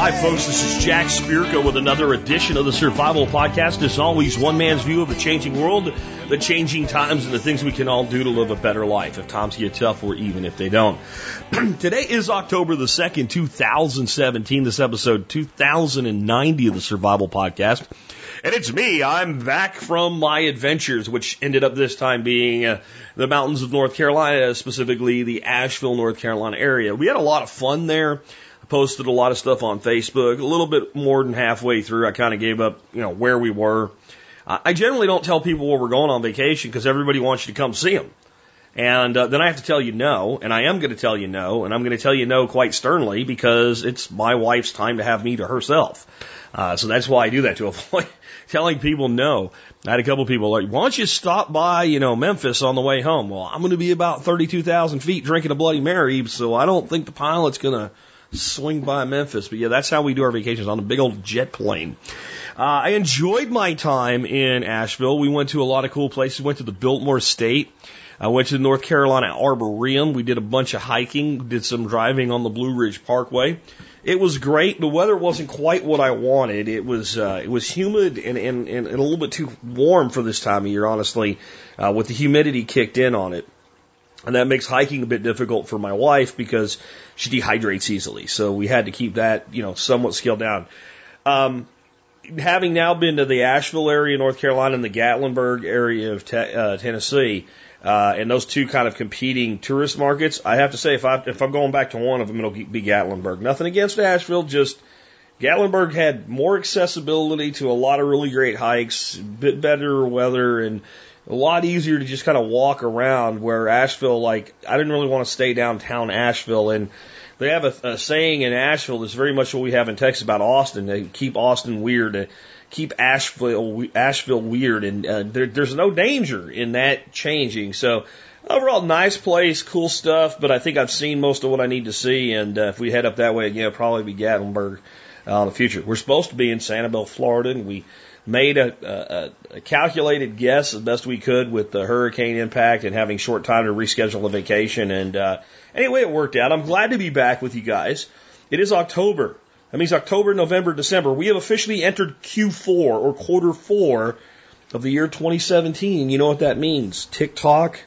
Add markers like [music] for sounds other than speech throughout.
Hi, folks. This is Jack Spirko with another edition of the Survival Podcast. As always, one man's view of the changing world, the changing times, and the things we can all do to live a better life if times get tough or even if they don't. [clears throat] Today is October the 2nd, 2017. This episode 2090 of the Survival Podcast. And it's me. I'm back from my adventures, which ended up this time being uh, the mountains of North Carolina, specifically the Asheville, North Carolina area. We had a lot of fun there I posted a lot of stuff on Facebook. A little bit more than halfway through, I kind of gave up, you know, where we were. I generally don't tell people where we're going on vacation because everybody wants you to come see them. And uh, then I have to tell you no, and I am going to tell you no, and I'm going to tell you no quite sternly because it's my wife's time to have me to herself. Uh, so that's why I do that to [laughs] avoid telling people no. I had a couple people like, why don't you stop by, you know, Memphis on the way home? Well, I'm going to be about 32,000 feet drinking a Bloody Mary, so I don't think the pilot's going to swing by Memphis. But yeah, that's how we do our vacations on a big old jet plane. Uh, I enjoyed my time in Asheville. We went to a lot of cool places. We went to the Biltmore Estate. I went to the North Carolina Arboretum. We did a bunch of hiking, did some driving on the Blue Ridge Parkway. It was great. The weather wasn't quite what I wanted. It was uh, it was humid and, and, and a little bit too warm for this time of year, honestly, uh, with the humidity kicked in on it. And that makes hiking a bit difficult for my wife because she dehydrates easily. So we had to keep that, you know, somewhat scaled down. Um, having now been to the Asheville area, North Carolina, and the Gatlinburg area of te- uh, Tennessee, uh, and those two kind of competing tourist markets, I have to say if I if I'm going back to one of them, it'll be Gatlinburg. Nothing against Asheville, just Gatlinburg had more accessibility to a lot of really great hikes, bit better weather, and a lot easier to just kind of walk around where Asheville, like, I didn't really want to stay downtown Asheville. And they have a, a saying in Asheville that's very much what we have in Texas about Austin. They keep Austin weird, keep Asheville, Asheville weird. And uh, there, there's no danger in that changing. So, overall, nice place, cool stuff. But I think I've seen most of what I need to see. And uh, if we head up that way again, it'll probably be Gatlinburg uh, in the future. We're supposed to be in Sanibel, Florida, and we made a, a, a calculated guess as best we could with the hurricane impact and having short time to reschedule the vacation. And uh, anyway, it worked out. I'm glad to be back with you guys. It is October. That means October, November, December. We have officially entered Q4 or quarter four of the year 2017. You know what that means? TikTok,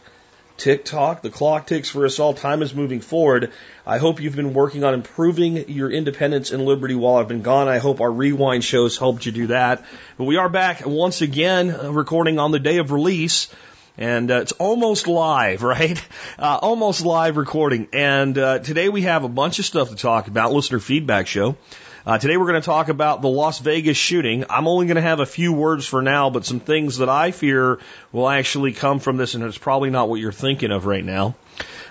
tick tock. The clock ticks for us all. Time is moving forward. I hope you've been working on improving your independence and liberty while I've been gone. I hope our rewind shows helped you do that. But we are back once again, uh, recording on the day of release. And uh, it's almost live, [laughs] right? Uh, almost live recording. And uh, today we have a bunch of stuff to talk about. Listener feedback show. Uh, today we're going to talk about the Las Vegas shooting. I'm only going to have a few words for now, but some things that I fear will actually come from this, and it's probably not what you're thinking of right now.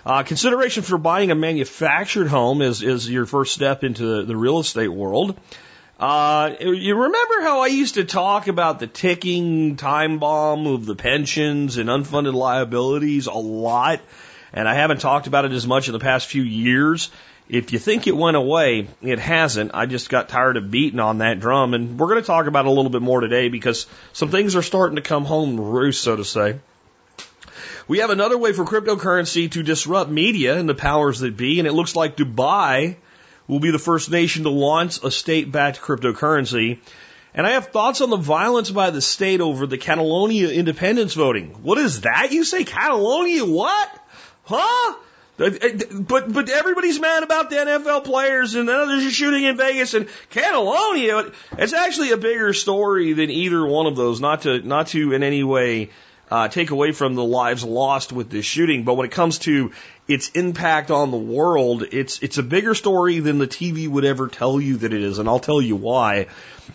Uh, consideration for buying a manufactured home is, is your first step into the real estate world. Uh, you remember how I used to talk about the ticking time bomb of the pensions and unfunded liabilities a lot? And I haven't talked about it as much in the past few years. If you think it went away, it hasn't. I just got tired of beating on that drum, and we're going to talk about it a little bit more today because some things are starting to come home roost, so to say. We have another way for cryptocurrency to disrupt media and the powers that be, and it looks like Dubai will be the first nation to launch a state-backed cryptocurrency. And I have thoughts on the violence by the state over the Catalonia independence voting. What is that? You say Catalonia what? Huh? Uh, uh, but but everybody's mad about the NFL players and then there's a shooting in Vegas and Catalonia. It's actually a bigger story than either one of those. Not to not to in any way uh, take away from the lives lost with this shooting, but when it comes to its impact on the world, it's it's a bigger story than the TV would ever tell you that it is, and I'll tell you why.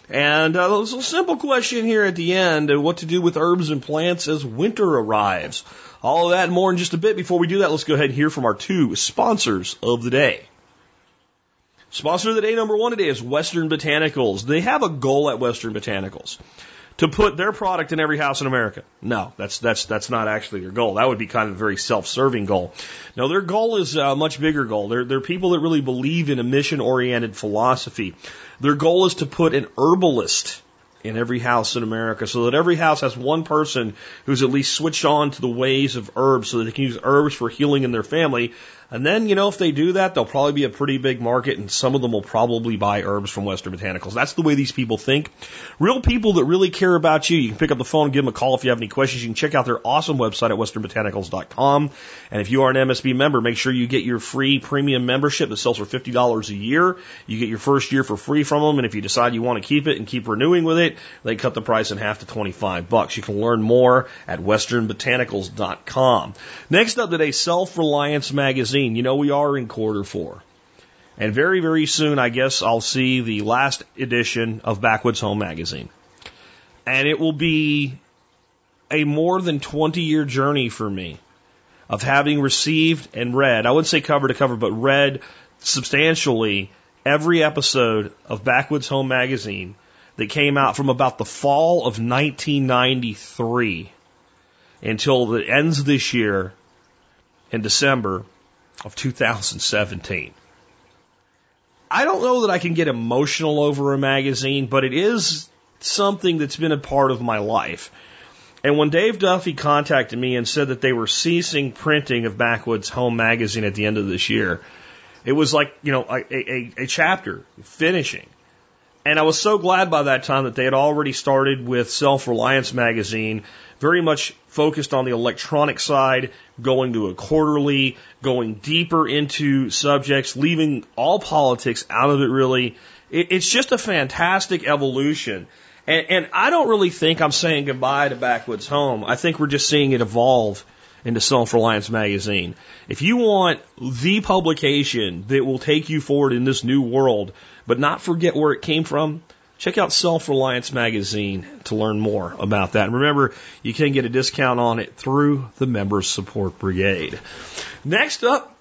And uh, there's a simple question here at the end: uh, what to do with herbs and plants as winter arrives. All of that and more in just a bit. Before we do that, let's go ahead and hear from our two sponsors of the day. Sponsor of the day number one today is Western Botanicals. They have a goal at Western Botanicals to put their product in every house in America. No, that's that's that's not actually their goal. That would be kind of a very self-serving goal. No, their goal is a much bigger goal. They're they're people that really believe in a mission-oriented philosophy. Their goal is to put an herbalist in every house in America so that every house has one person who's at least switched on to the ways of herbs so that they can use herbs for healing in their family and then, you know, if they do that, there'll probably be a pretty big market and some of them will probably buy herbs from Western Botanicals. That's the way these people think. Real people that really care about you, you can pick up the phone give them a call if you have any questions. You can check out their awesome website at westernbotanicals.com. And if you are an MSB member, make sure you get your free premium membership that sells for $50 a year. You get your first year for free from them. And if you decide you want to keep it and keep renewing with it, they cut the price in half to 25 bucks. You can learn more at westernbotanicals.com. Next up today, Self Reliance Magazine magazine. You know, we are in quarter four. And very, very soon, I guess I'll see the last edition of Backwoods Home magazine. And it will be a more than 20 year journey for me of having received and read, I wouldn't say cover to cover, but read substantially every episode of Backwoods Home magazine that came out from about the fall of 1993 until the ends of this year in December of 2017. I don't know that I can get emotional over a magazine, but it is something that's been a part of my life. And when Dave Duffy contacted me and said that they were ceasing printing of Backwoods Home magazine at the end of this year, it was like, you know, a, a, a chapter finishing. And I was so glad by that time that they had already started with Self Reliance magazine, very much focused on the electronic side, going to a quarterly, going deeper into subjects, leaving all politics out of it really. It, it's just a fantastic evolution. And, and I don't really think I'm saying goodbye to Backwoods Home. I think we're just seeing it evolve into Self Reliance Magazine. If you want the publication that will take you forward in this new world, but not forget where it came from, check out Self Reliance Magazine to learn more about that. And remember, you can get a discount on it through the Members Support Brigade. Next up,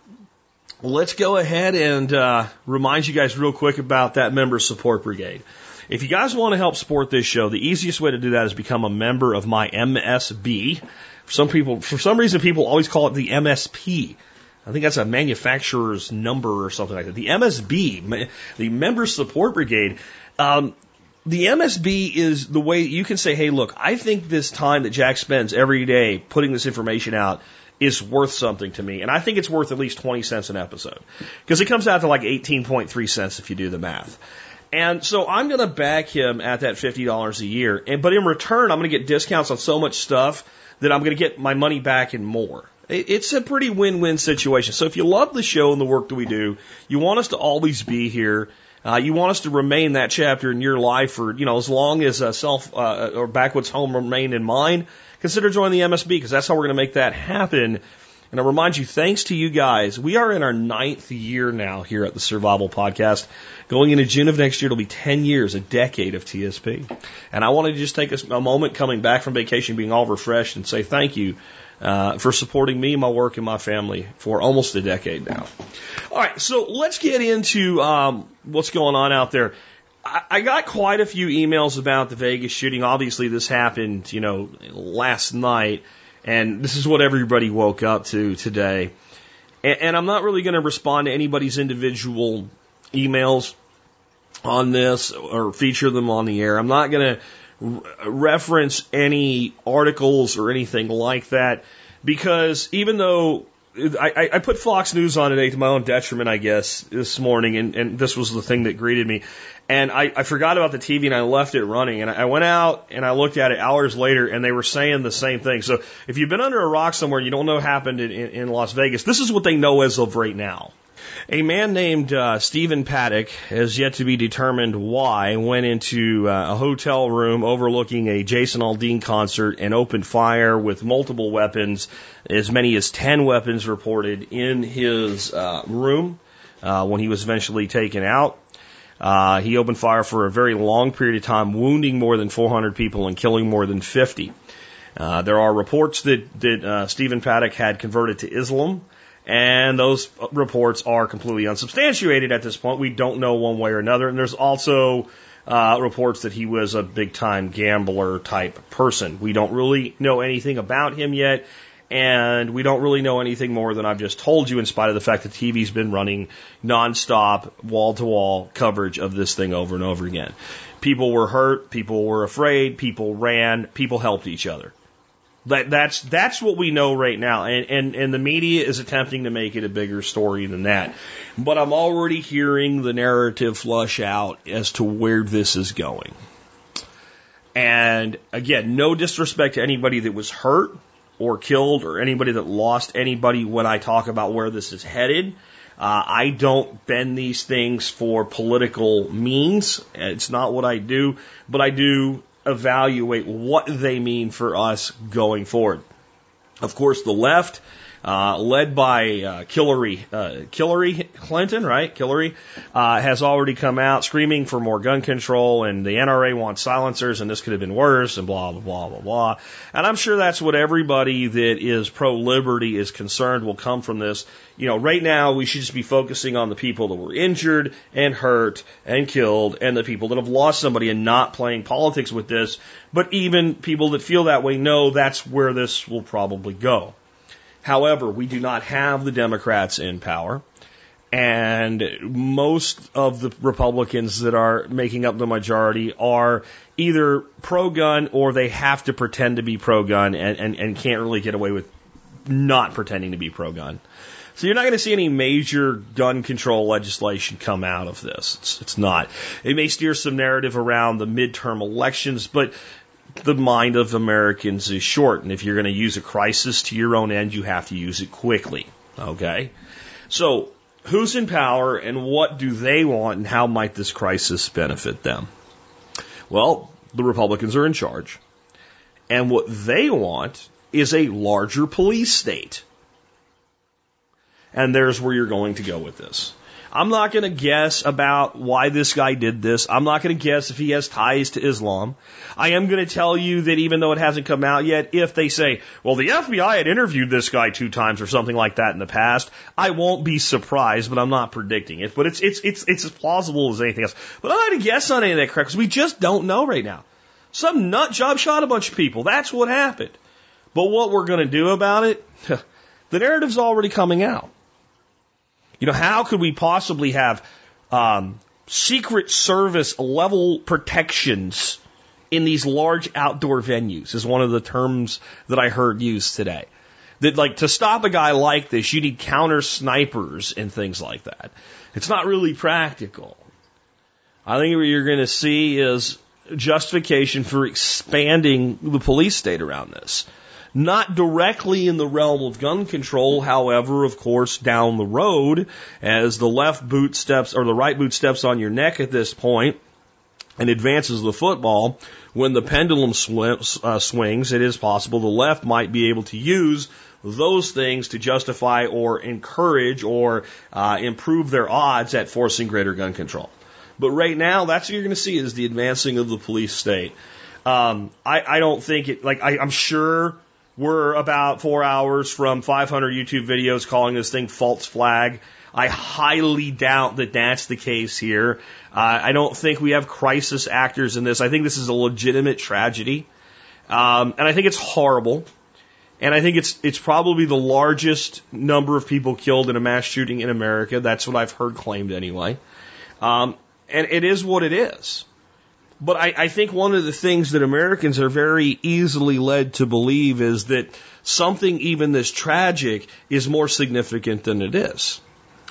let's go ahead and uh, remind you guys real quick about that Members Support Brigade. If you guys want to help support this show, the easiest way to do that is become a member of my MSB. For some people, for some reason, people always call it the MSP. I think that's a manufacturer's number or something like that. The MSB, the Member Support Brigade, um, the MSB is the way you can say, hey, look, I think this time that Jack spends every day putting this information out is worth something to me. And I think it's worth at least 20 cents an episode. Because it comes out to like 18.3 cents if you do the math. And so I'm going to back him at that $50 a year. And, but in return, I'm going to get discounts on so much stuff that I'm going to get my money back and more. It's a pretty win-win situation. So if you love the show and the work that we do, you want us to always be here. Uh, you want us to remain that chapter in your life for, you know, as long as uh, self uh, or backwoods home remain in mind, consider joining the MSB because that's how we're going to make that happen. And I remind you, thanks to you guys, we are in our ninth year now here at the Survival Podcast. Going into June of next year, it'll be 10 years, a decade of TSP. And I wanted to just take a, a moment coming back from vacation, being all refreshed, and say thank you uh, for supporting me, my work, and my family for almost a decade now. All right, so let's get into um, what's going on out there. I, I got quite a few emails about the Vegas shooting. Obviously, this happened, you know, last night. And this is what everybody woke up to today. And, and I'm not really going to respond to anybody's individual emails on this or feature them on the air. I'm not going to re- reference any articles or anything like that because even though I, I put Fox News on today to my own detriment, I guess, this morning, and, and this was the thing that greeted me. And I, I forgot about the TV and I left it running. And I went out and I looked at it hours later and they were saying the same thing. So if you've been under a rock somewhere you don't know happened in, in, in Las Vegas, this is what they know as of right now. A man named uh, Stephen Paddock has yet to be determined why went into uh, a hotel room overlooking a Jason Aldean concert and opened fire with multiple weapons, as many as 10 weapons reported in his uh, room uh, when he was eventually taken out. Uh, he opened fire for a very long period of time, wounding more than 400 people and killing more than 50. Uh, there are reports that, that Stephen Paddock had converted to Islam. And those reports are completely unsubstantiated at this point. We don't know one way or another. And there's also uh, reports that he was a big time gambler type person. We don't really know anything about him yet. and we don't really know anything more than I've just told you, in spite of the fact that TV's been running nonstop, wall to wall coverage of this thing over and over again. People were hurt, people were afraid, people ran, people helped each other. That, that's that's what we know right now, and, and and the media is attempting to make it a bigger story than that. But I'm already hearing the narrative flush out as to where this is going. And again, no disrespect to anybody that was hurt or killed or anybody that lost anybody when I talk about where this is headed. Uh, I don't bend these things for political means. It's not what I do, but I do evaluate what they mean for us going forward. Of course, the left uh, led by uh, Hillary, uh, Hillary Clinton, right? Hillary uh, has already come out screaming for more gun control, and the NRA wants silencers, and this could have been worse, and blah blah blah blah blah. And I'm sure that's what everybody that is pro liberty is concerned will come from this. You know, right now we should just be focusing on the people that were injured and hurt and killed, and the people that have lost somebody, and not playing politics with this. But even people that feel that way know that's where this will probably go. However, we do not have the Democrats in power. And most of the Republicans that are making up the majority are either pro gun or they have to pretend to be pro gun and, and, and can't really get away with not pretending to be pro gun. So you're not going to see any major gun control legislation come out of this. It's, it's not. It may steer some narrative around the midterm elections, but the mind of Americans is short. And if you're going to use a crisis to your own end, you have to use it quickly. Okay? So, who's in power and what do they want and how might this crisis benefit them? Well, the Republicans are in charge. And what they want is a larger police state. And there's where you're going to go with this. I'm not going to guess about why this guy did this. I'm not going to guess if he has ties to Islam. I am going to tell you that even though it hasn't come out yet, if they say, well, the FBI had interviewed this guy two times or something like that in the past, I won't be surprised, but I'm not predicting it. But it's, it's, it's, it's as plausible as anything else. But I'm not going to guess on any of that crap because we just don't know right now. Some nut job shot a bunch of people. That's what happened. But what we're going to do about it, [laughs] the narrative's already coming out. You know, how could we possibly have um, Secret Service level protections in these large outdoor venues? Is one of the terms that I heard used today. That like to stop a guy like this, you need counter snipers and things like that. It's not really practical. I think what you're going to see is justification for expanding the police state around this. Not directly in the realm of gun control, however, of course, down the road, as the left boot steps or the right boot steps on your neck at this point and advances the football, when the pendulum swims, uh, swings, it is possible the left might be able to use those things to justify or encourage or uh, improve their odds at forcing greater gun control. But right now, that's what you're going to see is the advancing of the police state. Um, I, I don't think it, like, I, I'm sure we're about four hours from 500 YouTube videos calling this thing false flag. I highly doubt that that's the case here. Uh, I don't think we have crisis actors in this. I think this is a legitimate tragedy. Um, and I think it's horrible. And I think it's it's probably the largest number of people killed in a mass shooting in America. That's what I've heard claimed anyway. Um, and it is what it is. But I, I think one of the things that Americans are very easily led to believe is that something even this tragic is more significant than it is.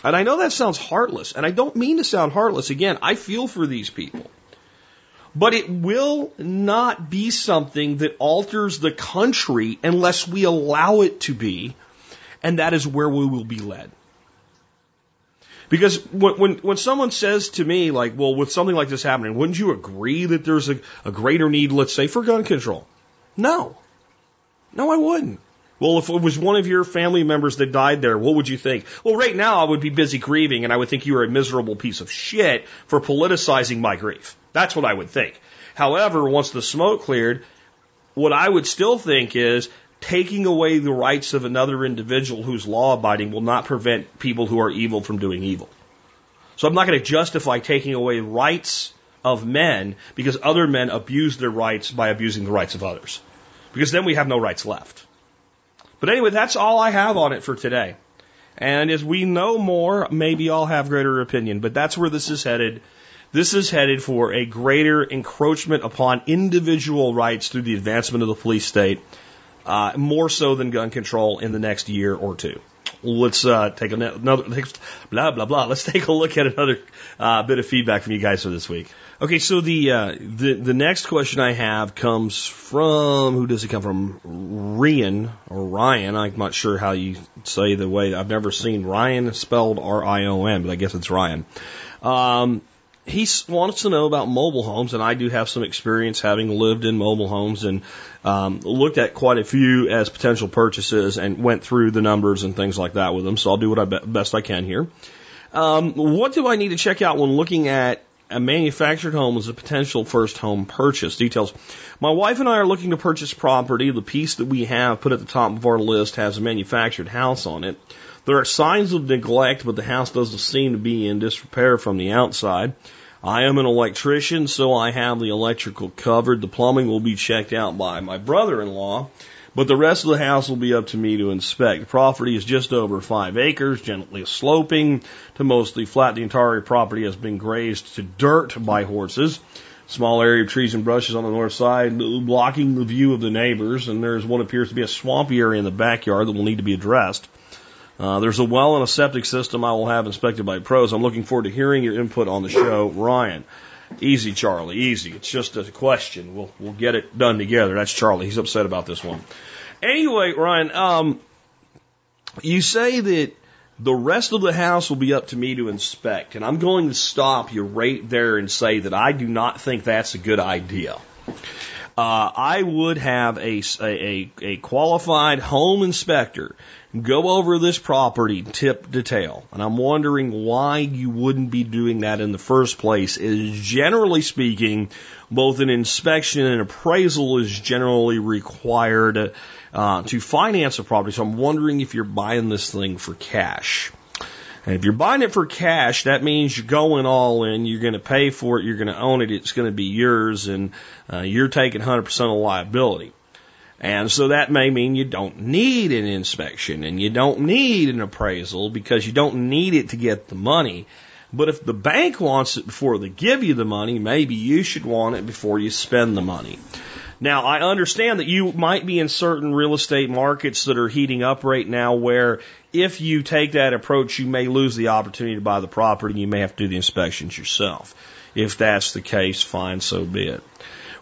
And I know that sounds heartless, and I don't mean to sound heartless. Again, I feel for these people. But it will not be something that alters the country unless we allow it to be, and that is where we will be led. Because when, when, when someone says to me, like, well, with something like this happening, wouldn't you agree that there's a, a greater need, let's say, for gun control? No. No, I wouldn't. Well, if it was one of your family members that died there, what would you think? Well, right now I would be busy grieving and I would think you were a miserable piece of shit for politicizing my grief. That's what I would think. However, once the smoke cleared, what I would still think is taking away the rights of another individual who's law abiding will not prevent people who are evil from doing evil. So I'm not going to justify taking away rights of men because other men abuse their rights by abusing the rights of others. Because then we have no rights left. But anyway, that's all I have on it for today. And as we know more, maybe I'll have greater opinion, but that's where this is headed. This is headed for a greater encroachment upon individual rights through the advancement of the police state, uh, more so than gun control in the next year or two. Let's uh, take another [laughs] blah blah blah. Let's take a look at another uh, bit of feedback from you guys for this week. Okay, so the uh, the the next question I have comes from who does it come from? Ryan or Ryan? I'm not sure how you say the way. I've never seen Ryan spelled R I O N, but I guess it's Ryan. Um, he wants to know about mobile homes, and I do have some experience having lived in mobile homes and um, looked at quite a few as potential purchases and went through the numbers and things like that with them. So I'll do what I be- best I can here. Um, what do I need to check out when looking at a manufactured home as a potential first home purchase? Details. My wife and I are looking to purchase property. The piece that we have put at the top of our list has a manufactured house on it. There are signs of neglect, but the house doesn't seem to be in disrepair from the outside. I am an electrician, so I have the electrical covered. The plumbing will be checked out by my brother-in-law, but the rest of the house will be up to me to inspect. The property is just over five acres, gently sloping to mostly flat. The entire property has been grazed to dirt by horses. Small area of trees and brushes on the north side, blocking the view of the neighbors, and there's what appears to be a swampy area in the backyard that will need to be addressed. Uh, there's a well and a septic system I will have inspected by pros. I'm looking forward to hearing your input on the show, Ryan. Easy, Charlie, easy. It's just a question. We'll we'll get it done together. That's Charlie. He's upset about this one. Anyway, Ryan, um, you say that the rest of the house will be up to me to inspect, and I'm going to stop you right there and say that I do not think that's a good idea. Uh, I would have a, a, a qualified home inspector go over this property tip to tail. And I'm wondering why you wouldn't be doing that in the first place is generally speaking, both an inspection and appraisal is generally required uh, to finance a property. So I'm wondering if you're buying this thing for cash. And if you're buying it for cash, that means you're going all in. You're going to pay for it. You're going to own it. It's going to be yours, and uh, you're taking 100% of liability. And so that may mean you don't need an inspection and you don't need an appraisal because you don't need it to get the money. But if the bank wants it before they give you the money, maybe you should want it before you spend the money. Now, I understand that you might be in certain real estate markets that are heating up right now where if you take that approach, you may lose the opportunity to buy the property and you may have to do the inspections yourself. If that's the case, fine, so be it.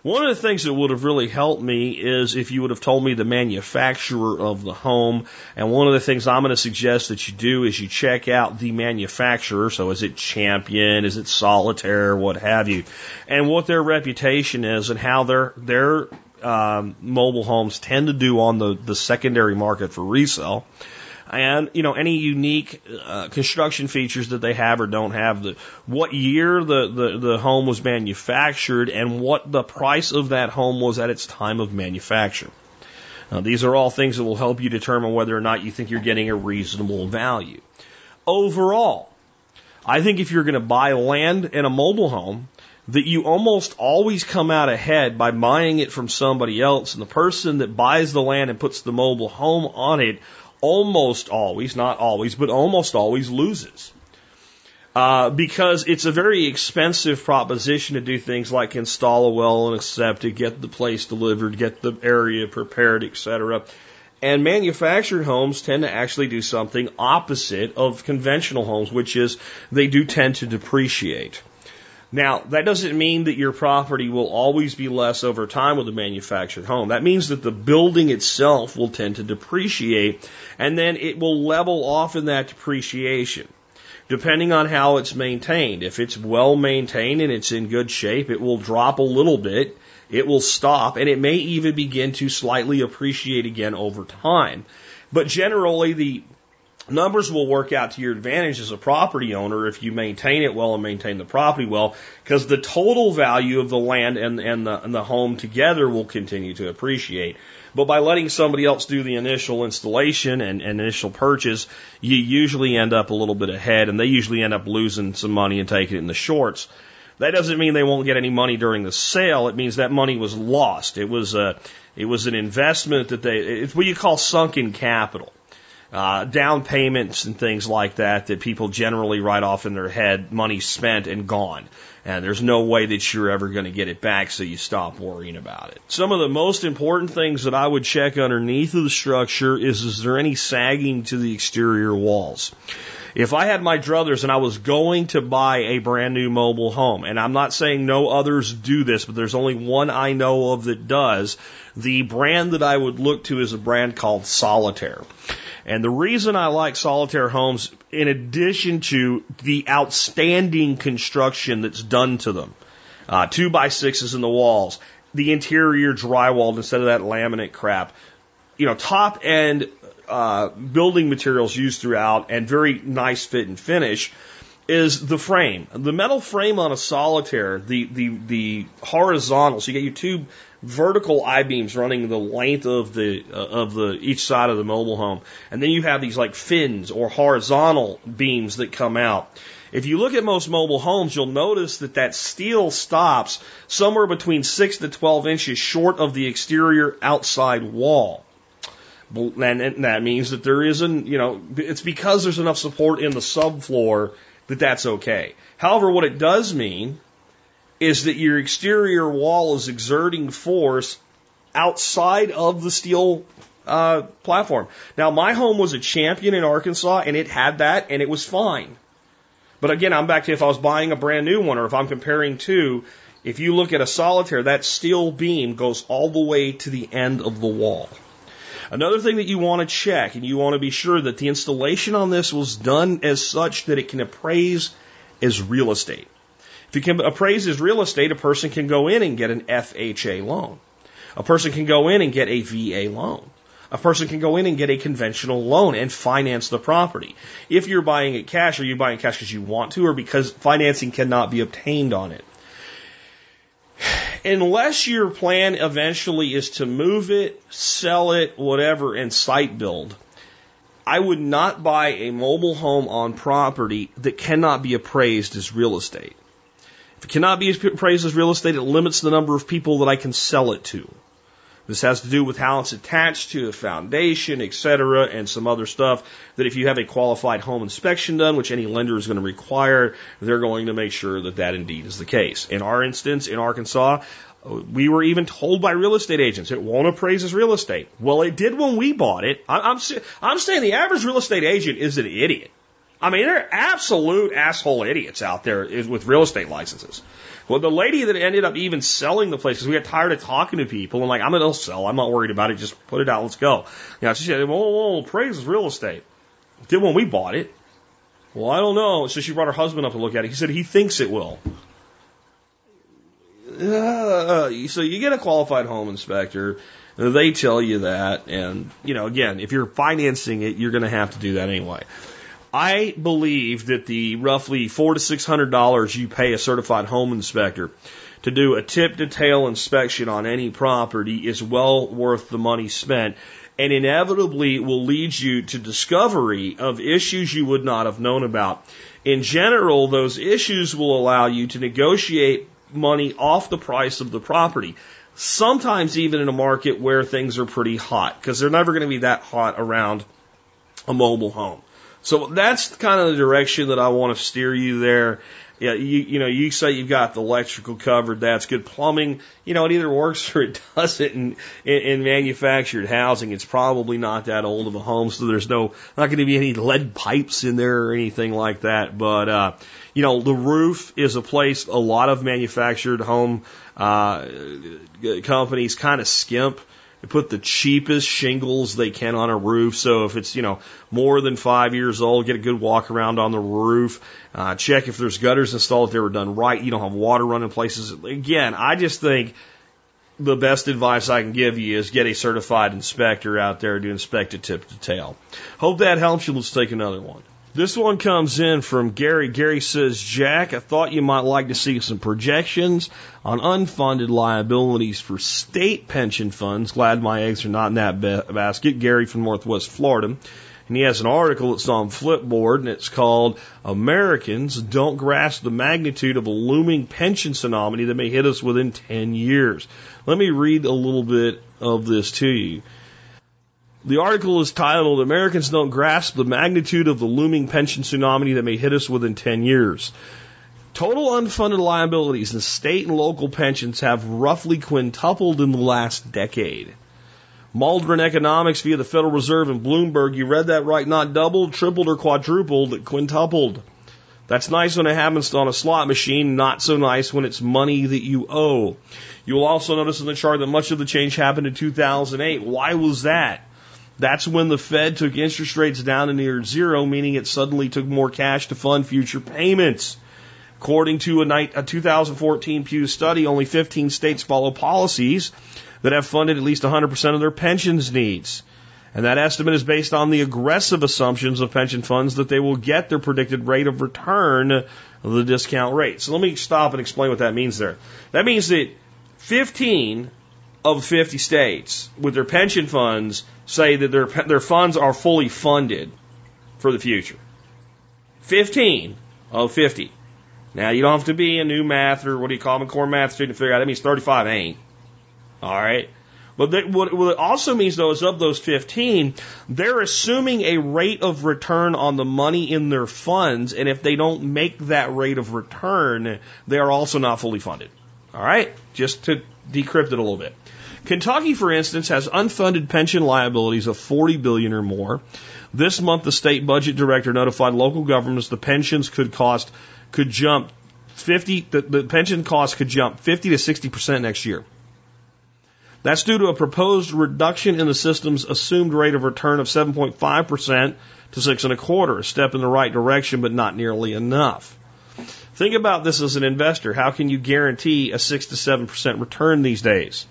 One of the things that would have really helped me is if you would have told me the manufacturer of the home. And one of the things I'm going to suggest that you do is you check out the manufacturer. So is it Champion? Is it Solitaire? What have you? And what their reputation is and how their, their, um, mobile homes tend to do on the, the secondary market for resale and you know any unique uh, construction features that they have or don't have. The what year the, the the home was manufactured and what the price of that home was at its time of manufacture. These are all things that will help you determine whether or not you think you're getting a reasonable value. Overall, I think if you're going to buy land in a mobile home, that you almost always come out ahead by buying it from somebody else, and the person that buys the land and puts the mobile home on it almost always, not always, but almost always loses. Uh, because it's a very expensive proposition to do things like install a well and a septic, get the place delivered, get the area prepared, etc. And manufactured homes tend to actually do something opposite of conventional homes, which is they do tend to depreciate. Now, that doesn't mean that your property will always be less over time with a manufactured home. That means that the building itself will tend to depreciate and then it will level off in that depreciation depending on how it's maintained. If it's well maintained and it's in good shape, it will drop a little bit, it will stop, and it may even begin to slightly appreciate again over time. But generally, the numbers will work out to your advantage as a property owner if you maintain it well and maintain the property well, because the total value of the land and, and, the, and the home together will continue to appreciate. But by letting somebody else do the initial installation and, and initial purchase, you usually end up a little bit ahead, and they usually end up losing some money and taking it in the shorts. That doesn't mean they won't get any money during the sale. It means that money was lost. It was a, it was an investment that they, it's what you call sunken capital. Uh, down payments and things like that that people generally write off in their head, money spent and gone. And there's no way that you're ever going to get it back, so you stop worrying about it. Some of the most important things that I would check underneath of the structure is is there any sagging to the exterior walls? If I had my druthers and I was going to buy a brand new mobile home, and I'm not saying no others do this, but there's only one I know of that does, the brand that I would look to is a brand called Solitaire. And the reason I like solitaire homes, in addition to the outstanding construction that's done to them, uh, two by sixes in the walls, the interior drywalled instead of that laminate crap, you know, top end uh, building materials used throughout, and very nice fit and finish is the frame. The metal frame on a solitaire, the the the horizontal, so you get your two vertical I beams running the length of the uh, of the each side of the mobile home, and then you have these like fins or horizontal beams that come out. If you look at most mobile homes, you'll notice that that steel stops somewhere between six to twelve inches short of the exterior outside wall. And that means that there isn't, you know, it's because there's enough support in the subfloor that that's okay. However, what it does mean is that your exterior wall is exerting force outside of the steel uh, platform. Now, my home was a champion in Arkansas, and it had that, and it was fine. But again, I'm back to if I was buying a brand new one, or if I'm comparing two, if you look at a solitaire, that steel beam goes all the way to the end of the wall. Another thing that you want to check, and you want to be sure that the installation on this was done as such that it can appraise as real estate. Can appraise as real estate, a person can go in and get an FHA loan. A person can go in and get a VA loan. A person can go in and get a conventional loan and finance the property. If you're buying it cash, are you buying cash because you want to or because financing cannot be obtained on it? Unless your plan eventually is to move it, sell it, whatever, and site build, I would not buy a mobile home on property that cannot be appraised as real estate. It cannot be appraised as real estate, it limits the number of people that I can sell it to. This has to do with how it's attached to a foundation, et cetera, and some other stuff that if you have a qualified home inspection done, which any lender is going to require, they're going to make sure that that indeed is the case. In our instance, in Arkansas, we were even told by real estate agents it won't appraise as real estate. Well, it did when we bought it. I'm, I'm saying the average real estate agent is an idiot. I mean, there are absolute asshole idiots out there with real estate licenses. Well, the lady that ended up even selling the place, because we got tired of talking to people, and like, I'm gonna sell, I'm not worried about it, just put it out, let's go. You know, she said, well, well, praise is real estate. Did when we bought it. Well, I don't know. So she brought her husband up to look at it. He said he thinks it will. Uh, so you get a qualified home inspector. They tell you that, and you know, again, if you're financing it, you're going to have to do that anyway. I believe that the roughly four to six hundred dollars you pay a certified home inspector to do a tip to tail inspection on any property is well worth the money spent and inevitably will lead you to discovery of issues you would not have known about. In general, those issues will allow you to negotiate money off the price of the property. Sometimes even in a market where things are pretty hot, because they're never going to be that hot around a mobile home. So that's kind of the direction that I want to steer you there. Yeah, you you know, you say you've got the electrical covered, that's good. Plumbing, you know, it either works [laughs] or it doesn't in, in, in manufactured housing. It's probably not that old of a home, so there's no not going to be any lead pipes in there or anything like that. But uh, you know, the roof is a place a lot of manufactured home uh, companies kind of skimp they put the cheapest shingles they can on a roof. So if it's, you know, more than five years old, get a good walk around on the roof. Uh, check if there's gutters installed, if they were done right. You don't have water running places. Again, I just think the best advice I can give you is get a certified inspector out there to inspect it tip to tail. Hope that helps you. Let's take another one. This one comes in from Gary. Gary says, Jack, I thought you might like to see some projections on unfunded liabilities for state pension funds. Glad my eggs are not in that basket. Gary from Northwest Florida. And he has an article that's on Flipboard and it's called Americans Don't Grasp the Magnitude of a Looming Pension Tsunami That May Hit Us Within 10 Years. Let me read a little bit of this to you. The article is titled Americans Don't Grasp the Magnitude of the Looming Pension Tsunami That May Hit Us Within 10 Years. Total unfunded liabilities in state and local pensions have roughly quintupled in the last decade. Mauldin Economics via the Federal Reserve and Bloomberg, you read that right, not doubled, tripled, or quadrupled, quintupled. That's nice when it happens on a slot machine, not so nice when it's money that you owe. You will also notice in the chart that much of the change happened in 2008. Why was that? That's when the Fed took interest rates down to near zero, meaning it suddenly took more cash to fund future payments. According to a, a 2014 Pew study, only 15 states follow policies that have funded at least 100% of their pensions needs. And that estimate is based on the aggressive assumptions of pension funds that they will get their predicted rate of return the discount rate. So let me stop and explain what that means there. That means that 15 of 50 states with their pension funds say that their, their funds are fully funded for the future. 15 of 50. Now, you don't have to be a new math or what do you call them, core math student to figure out that means 35 ain't. All right. But they, what, what it also means, though, is of those 15, they're assuming a rate of return on the money in their funds, and if they don't make that rate of return, they are also not fully funded. All right? Just to decrypt it a little bit. Kentucky, for instance, has unfunded pension liabilities of 40 billion or more. This month, the state budget director notified local governments the pensions could cost could jump 50, the, the pension costs could jump 50 to 60% next year. That's due to a proposed reduction in the system's assumed rate of return of 7.5% to six and a quarter, a step in the right direction, but not nearly enough. Think about this as an investor. How can you guarantee a six to seven percent return these days?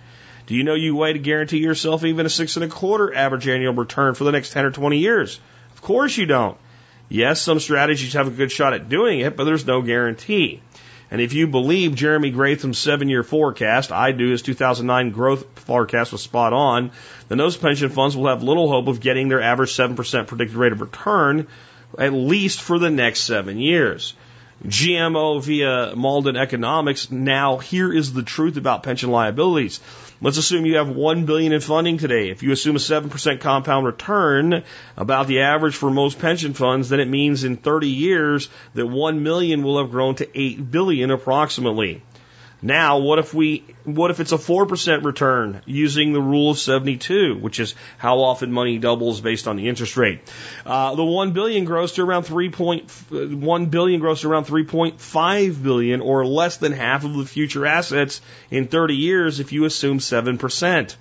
Do you know you way to guarantee yourself even a six and a quarter average annual return for the next 10 or 20 years? Of course you don't. Yes, some strategies have a good shot at doing it, but there's no guarantee. And if you believe Jeremy Grantham's seven year forecast, I do, his 2009 growth forecast was spot on, then those pension funds will have little hope of getting their average 7% predicted rate of return, at least for the next seven years. GMO via Mauldin Economics. Now, here is the truth about pension liabilities. Let's assume you have one billion in funding today. If you assume a seven percent compound return, about the average for most pension funds, then it means in 30 years that one million will have grown to eight billion approximately. Now, what if we, what if it's a 4% return using the rule of 72, which is how often money doubles based on the interest rate? Uh, the 1 billion grows to around 3.1 billion grows to around 3.5 billion or less than half of the future assets in 30 years if you assume 7%.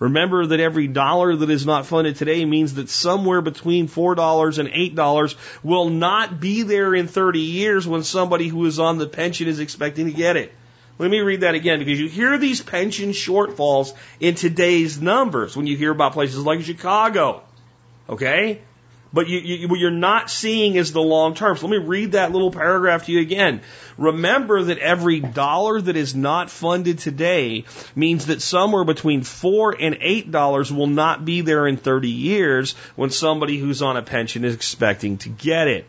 Remember that every dollar that is not funded today means that somewhere between $4 and $8 will not be there in 30 years when somebody who is on the pension is expecting to get it. Let me read that again because you hear these pension shortfalls in today's numbers when you hear about places like Chicago. Okay? But you, you, what you're not seeing is the long term. So let me read that little paragraph to you again. Remember that every dollar that is not funded today means that somewhere between four and eight dollars will not be there in 30 years when somebody who's on a pension is expecting to get it.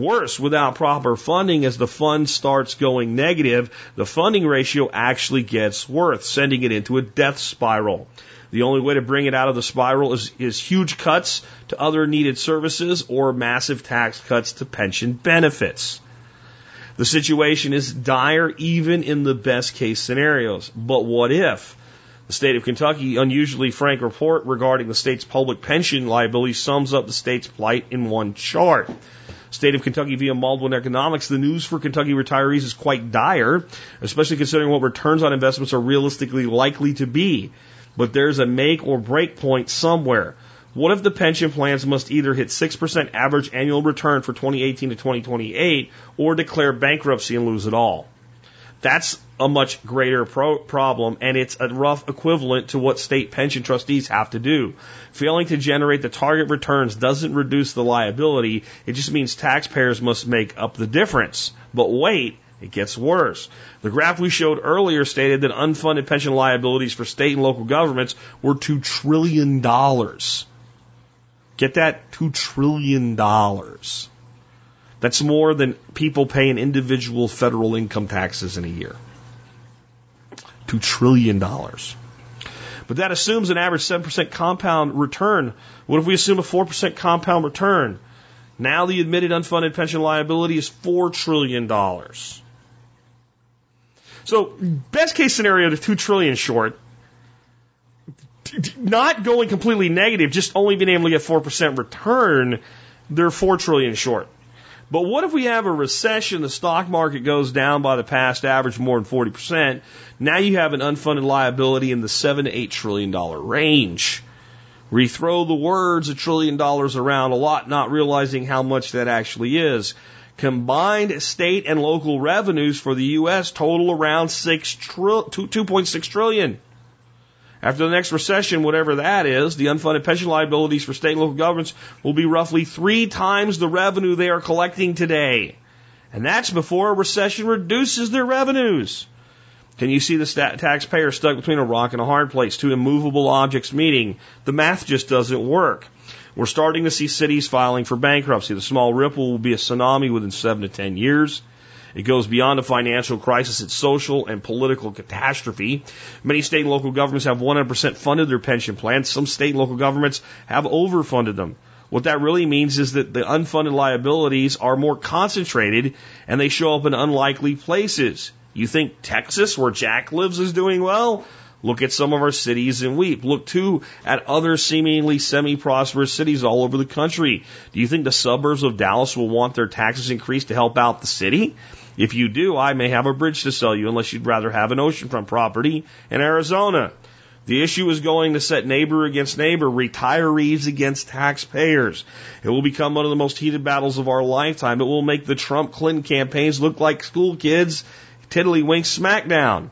Worse, without proper funding, as the fund starts going negative, the funding ratio actually gets worse, sending it into a death spiral. The only way to bring it out of the spiral is, is huge cuts to other needed services or massive tax cuts to pension benefits. The situation is dire even in the best case scenarios. But what if? The state of Kentucky unusually frank report regarding the state's public pension liability sums up the state's plight in one chart. State of Kentucky via Mauldin Economics, the news for Kentucky retirees is quite dire, especially considering what returns on investments are realistically likely to be. But there's a make or break point somewhere. What if the pension plans must either hit 6% average annual return for 2018 to 2028 or declare bankruptcy and lose it all? That's a much greater pro- problem, and it's a rough equivalent to what state pension trustees have to do. Failing to generate the target returns doesn't reduce the liability, it just means taxpayers must make up the difference. But wait, it gets worse. The graph we showed earlier stated that unfunded pension liabilities for state and local governments were $2 trillion. Get that? $2 trillion. That's more than people pay in individual federal income taxes in a year. $2 trillion. But that assumes an average 7% compound return. What if we assume a 4% compound return? Now the admitted unfunded pension liability is $4 trillion. So best case scenario, the 2 trillion short, not going completely negative, just only being able to get 4% return, they're 4 trillion short. But what if we have a recession, the stock market goes down by the past average more than 40%? Now you have an unfunded liability in the 7 to 8 trillion dollar range. We throw the words a trillion dollars around a lot, not realizing how much that actually is. Combined state and local revenues for the U.S. total around 6 tri- 2.6 trillion. After the next recession, whatever that is, the unfunded pension liabilities for state and local governments will be roughly three times the revenue they are collecting today. And that's before a recession reduces their revenues. Can you see the taxpayer stuck between a rock and a hard place, two immovable objects meeting? The math just doesn't work. We're starting to see cities filing for bankruptcy. The small ripple will be a tsunami within seven to ten years. It goes beyond a financial crisis. It's social and political catastrophe. Many state and local governments have 100% funded their pension plans. Some state and local governments have overfunded them. What that really means is that the unfunded liabilities are more concentrated and they show up in unlikely places. You think Texas, where Jack lives, is doing well? Look at some of our cities and weep. Look too at other seemingly semi-prosperous cities all over the country. Do you think the suburbs of Dallas will want their taxes increased to help out the city? If you do, I may have a bridge to sell you unless you'd rather have an oceanfront property in Arizona. The issue is going to set neighbor against neighbor, retirees against taxpayers. It will become one of the most heated battles of our lifetime. It will make the Trump Clinton campaigns look like school kids tiddlywink smackdown.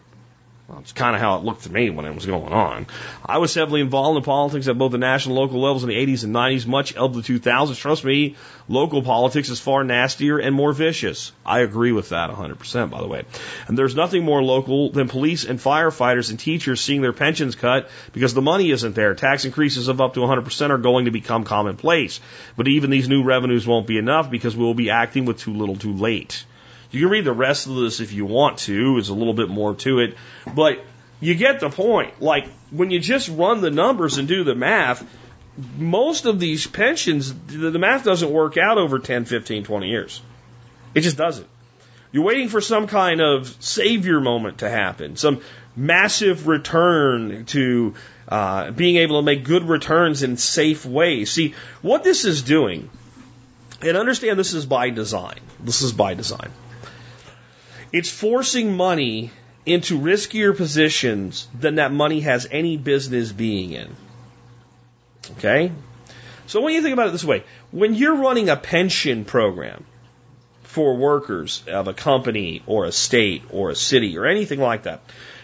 Well, it's kind of how it looked to me when it was going on. I was heavily involved in politics at both the national and local levels in the 80s and 90s, much of the 2000s. Trust me, local politics is far nastier and more vicious. I agree with that 100%, by the way. And there's nothing more local than police and firefighters and teachers seeing their pensions cut because the money isn't there. Tax increases of up to 100% are going to become commonplace. But even these new revenues won't be enough because we'll be acting with too little too late. You can read the rest of this if you want to. There's a little bit more to it. But you get the point. Like, when you just run the numbers and do the math, most of these pensions, the math doesn't work out over 10, 15, 20 years. It just doesn't. You're waiting for some kind of savior moment to happen, some massive return to uh, being able to make good returns in safe ways. See, what this is doing, and understand this is by design. This is by design. It's forcing money into riskier positions than that money has any business being in. Okay? So when you think about it this way, when you're running a pension program for workers of a company or a state or a city or anything like that,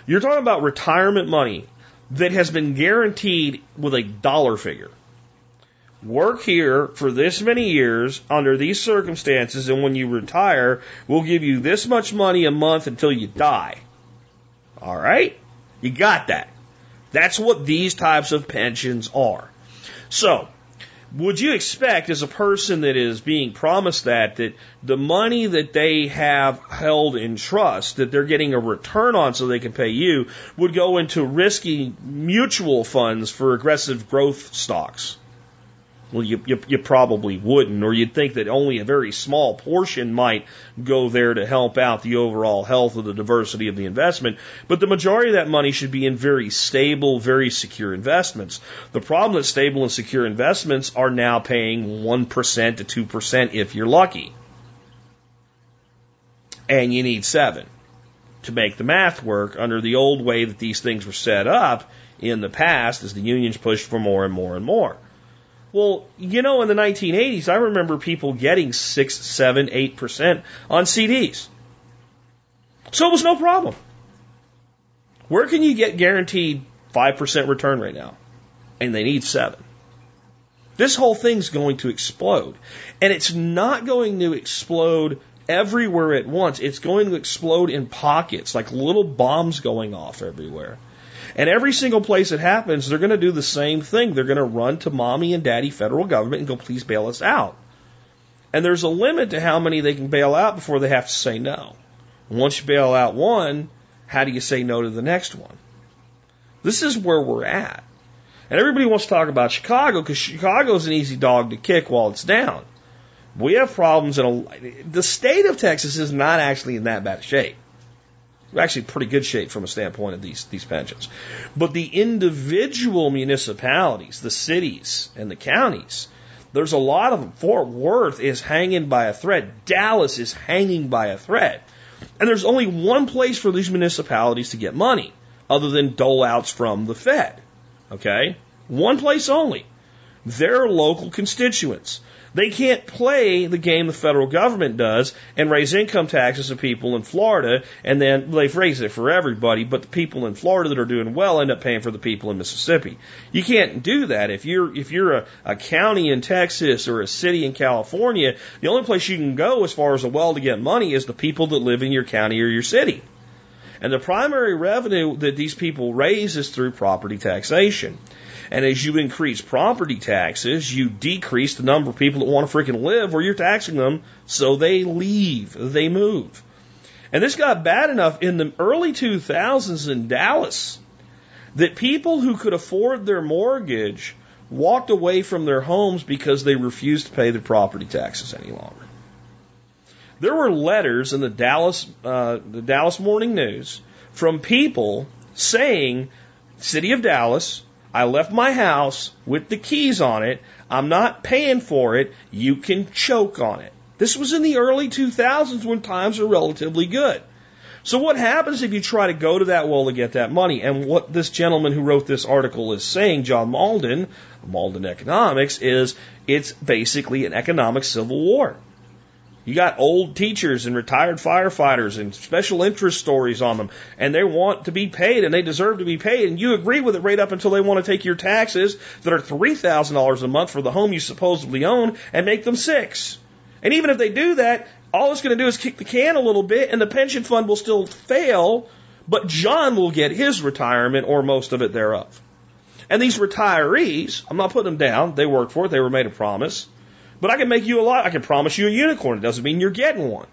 you're talking about retirement money that has been guaranteed with a dollar figure work here for this many years under these circumstances, and when you retire, we'll give you this much money a month until you die. All right? You got that. That's what these types of pensions are. So, would you expect as a person that is being promised that that the money that they have held in trust that they're getting a return on so they can pay you would go into risky mutual funds for aggressive growth stocks well, you, you, you, probably wouldn't, or you'd think that only a very small portion might go there to help out the overall health of the diversity of the investment. But the majority of that money should be in very stable, very secure investments. The problem is stable and secure investments are now paying 1% to 2% if you're lucky. And you need seven to make the math work under the old way that these things were set up in the past as the unions pushed for more and more and more. Well, you know, in the 1980s, I remember people getting six, seven, eight percent on CDs. So it was no problem. Where can you get guaranteed 5% return right now? And they need seven. This whole thing's going to explode. And it's not going to explode everywhere at once. It's going to explode in pockets, like little bombs going off everywhere. And every single place it happens, they're going to do the same thing. They're going to run to mommy and daddy federal government and go, please bail us out. And there's a limit to how many they can bail out before they have to say no. And once you bail out one, how do you say no to the next one? This is where we're at. And everybody wants to talk about Chicago because Chicago's an easy dog to kick while it's down. We have problems in a, the state of Texas is not actually in that bad shape. Actually pretty good shape from a standpoint of these, these pensions. But the individual municipalities, the cities and the counties, there's a lot of them. Fort Worth is hanging by a thread. Dallas is hanging by a thread. And there's only one place for these municipalities to get money other than dole outs from the Fed. Okay? One place only. Their local constituents. They can't play the game the federal government does and raise income taxes of people in Florida, and then they've raised it for everybody, but the people in Florida that are doing well end up paying for the people in Mississippi. You can't do that. If you're if you're a, a county in Texas or a city in California, the only place you can go as far as a well to get money is the people that live in your county or your city. And the primary revenue that these people raise is through property taxation. And as you increase property taxes, you decrease the number of people that want to freaking live where you're taxing them, so they leave, they move. And this got bad enough in the early 2000s in Dallas that people who could afford their mortgage walked away from their homes because they refused to pay their property taxes any longer. There were letters in the Dallas, uh, the Dallas Morning News from people saying, City of Dallas, I left my house with the keys on it. I'm not paying for it. You can choke on it. This was in the early 2000s when times were relatively good. So what happens if you try to go to that well to get that money? And what this gentleman who wrote this article is saying, John Mauldin, Mauldin Economics, is it's basically an economic civil war. You got old teachers and retired firefighters and special interest stories on them, and they want to be paid and they deserve to be paid, and you agree with it right up until they want to take your taxes that are $3,000 a month for the home you supposedly own and make them six. And even if they do that, all it's going to do is kick the can a little bit, and the pension fund will still fail, but John will get his retirement or most of it thereof. And these retirees, I'm not putting them down, they worked for it, they were made a promise. But I can make you a lot. I can promise you a unicorn. It doesn't mean you're getting one.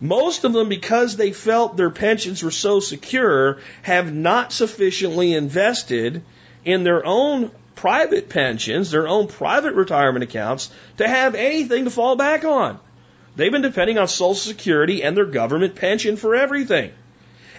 Most of them, because they felt their pensions were so secure, have not sufficiently invested in their own private pensions, their own private retirement accounts, to have anything to fall back on. They've been depending on Social Security and their government pension for everything.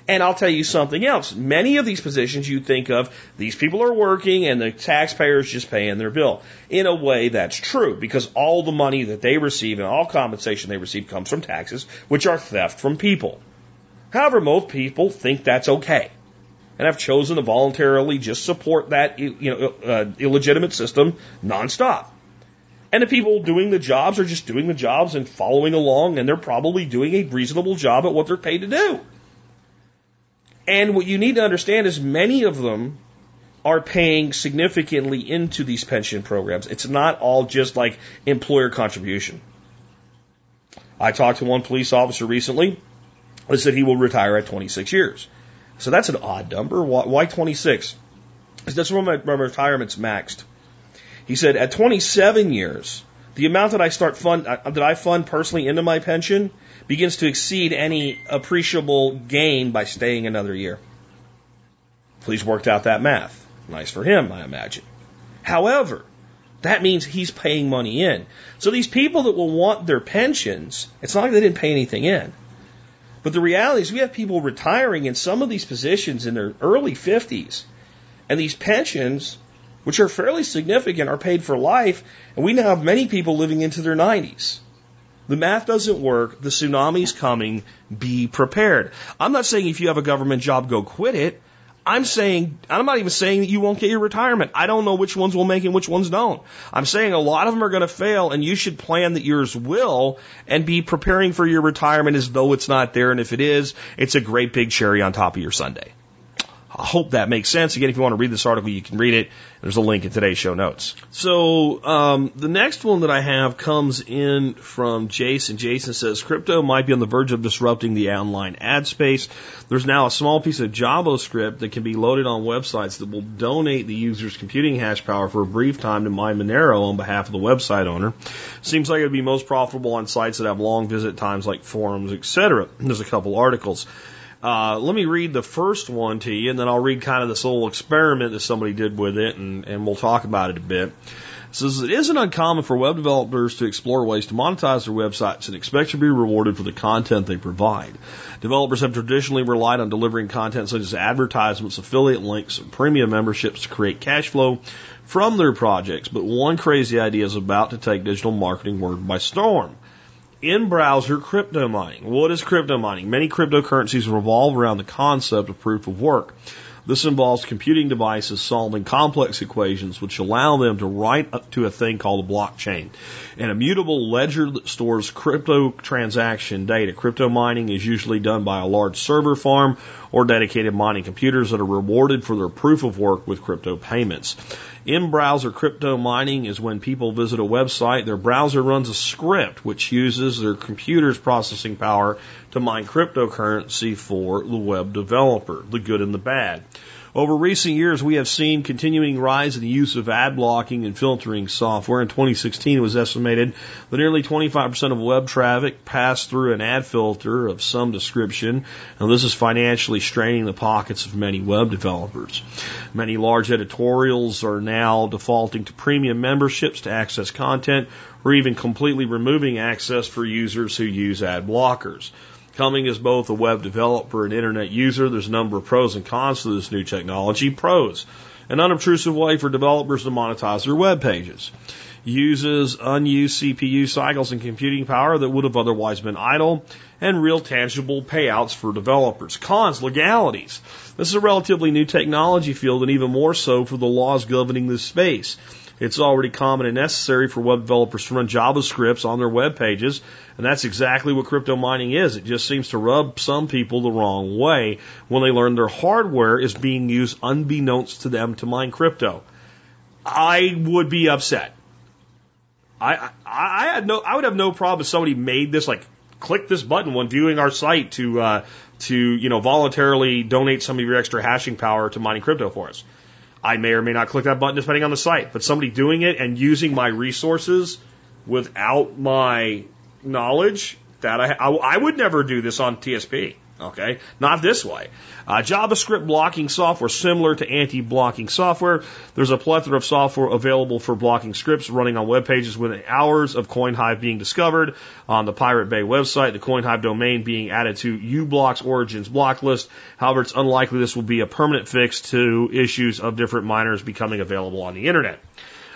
And I'll tell you something else. Many of these positions you think of, these people are working and the taxpayers just paying their bill. In a way, that's true because all the money that they receive and all compensation they receive comes from taxes, which are theft from people. However, most people think that's okay and have chosen to voluntarily just support that you know, uh, illegitimate system nonstop. And the people doing the jobs are just doing the jobs and following along, and they're probably doing a reasonable job at what they're paid to do. And what you need to understand is many of them are paying significantly into these pension programs. It's not all just like employer contribution. I talked to one police officer recently that said he will retire at 26 years. So that's an odd number. Why 26? Because That's when my, my retirement's maxed. He said at 27 years, the amount that I start fund uh, that I fund personally into my pension begins to exceed any appreciable gain by staying another year. Please worked out that math. Nice for him, I imagine. However, that means he's paying money in. So these people that will want their pensions, it's not like they didn't pay anything in. But the reality is we have people retiring in some of these positions in their early 50s. And these pensions, which are fairly significant, are paid for life. And we now have many people living into their 90s. The math doesn't work. The tsunami's coming. Be prepared. I'm not saying if you have a government job, go quit it. I'm saying, I'm not even saying that you won't get your retirement. I don't know which ones will make it and which ones don't. I'm saying a lot of them are going to fail and you should plan that yours will and be preparing for your retirement as though it's not there. And if it is, it's a great big cherry on top of your Sunday. I hope that makes sense. Again, if you want to read this article, you can read it. There's a link in today's show notes. So um, the next one that I have comes in from Jason. Jason says crypto might be on the verge of disrupting the online ad space. There's now a small piece of JavaScript that can be loaded on websites that will donate the user's computing hash power for a brief time to mine Monero on behalf of the website owner. Seems like it would be most profitable on sites that have long visit times like forums, etc. There's a couple articles. Uh, let me read the first one to you, and then I'll read kind of this little experiment that somebody did with it, and, and we'll talk about it a bit. It says it isn't uncommon for web developers to explore ways to monetize their websites and expect to be rewarded for the content they provide. Developers have traditionally relied on delivering content such as advertisements, affiliate links, and premium memberships to create cash flow from their projects. But one crazy idea is about to take digital marketing world by storm in browser crypto mining. What is crypto mining? Many cryptocurrencies revolve around the concept of proof of work. This involves computing devices solving complex equations which allow them to write up to a thing called a blockchain. An immutable ledger that stores crypto transaction data. Crypto mining is usually done by a large server farm or dedicated mining computers that are rewarded for their proof of work with crypto payments. In browser crypto mining is when people visit a website, their browser runs a script which uses their computer's processing power to mine cryptocurrency for the web developer, the good and the bad. Over recent years, we have seen continuing rise in the use of ad blocking and filtering software. In 2016, it was estimated that nearly 25% of web traffic passed through an ad filter of some description. Now, this is financially straining the pockets of many web developers. Many large editorials are now defaulting to premium memberships to access content or even completely removing access for users who use ad blockers. Coming as both a web developer and internet user, there's a number of pros and cons to this new technology. Pros, an unobtrusive way for developers to monetize their web pages. Uses unused CPU cycles and computing power that would have otherwise been idle, and real tangible payouts for developers. Cons, legalities. This is a relatively new technology field and even more so for the laws governing this space. It's already common and necessary for web developers to run JavaScripts on their web pages, and that's exactly what crypto mining is. It just seems to rub some people the wrong way when they learn their hardware is being used unbeknownst to them to mine crypto. I would be upset. I, I, I had no, I would have no problem if somebody made this like click this button when viewing our site to uh, to you know voluntarily donate some of your extra hashing power to mining crypto for us. I may or may not click that button depending on the site, but somebody doing it and using my resources without my knowledge, that I, I, I would never do this on TSP. Okay, not this way. Uh, JavaScript blocking software similar to anti-blocking software. There's a plethora of software available for blocking scripts running on web pages within hours of CoinHive being discovered on the Pirate Bay website. The CoinHive domain being added to uBlock's origins block list. However, it's unlikely this will be a permanent fix to issues of different miners becoming available on the internet.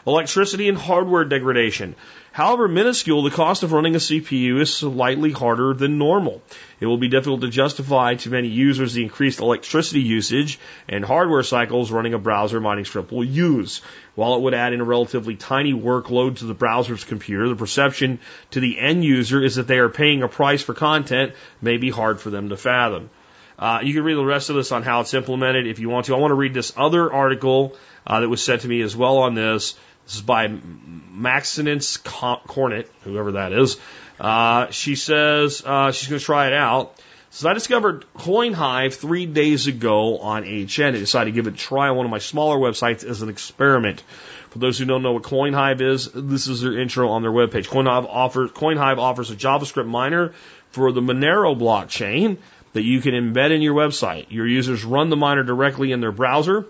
Electricity and hardware degradation. However minuscule, the cost of running a CPU is slightly harder than normal. It will be difficult to justify to many users the increased electricity usage and hardware cycles running a browser mining script will use. While it would add in a relatively tiny workload to the browser's computer, the perception to the end user is that they are paying a price for content may be hard for them to fathom. Uh, you can read the rest of this on how it's implemented if you want to. I want to read this other article uh, that was sent to me as well on this. This is by Maxinence Cornet, whoever that is. Uh, she says uh, she's going to try it out. So I discovered CoinHive three days ago on HN. I decided to give it a try on one of my smaller websites as an experiment. For those who don't know what CoinHive is, this is their intro on their webpage. CoinHive offers, CoinHive offers a JavaScript miner for the Monero blockchain that you can embed in your website. Your users run the miner directly in their browser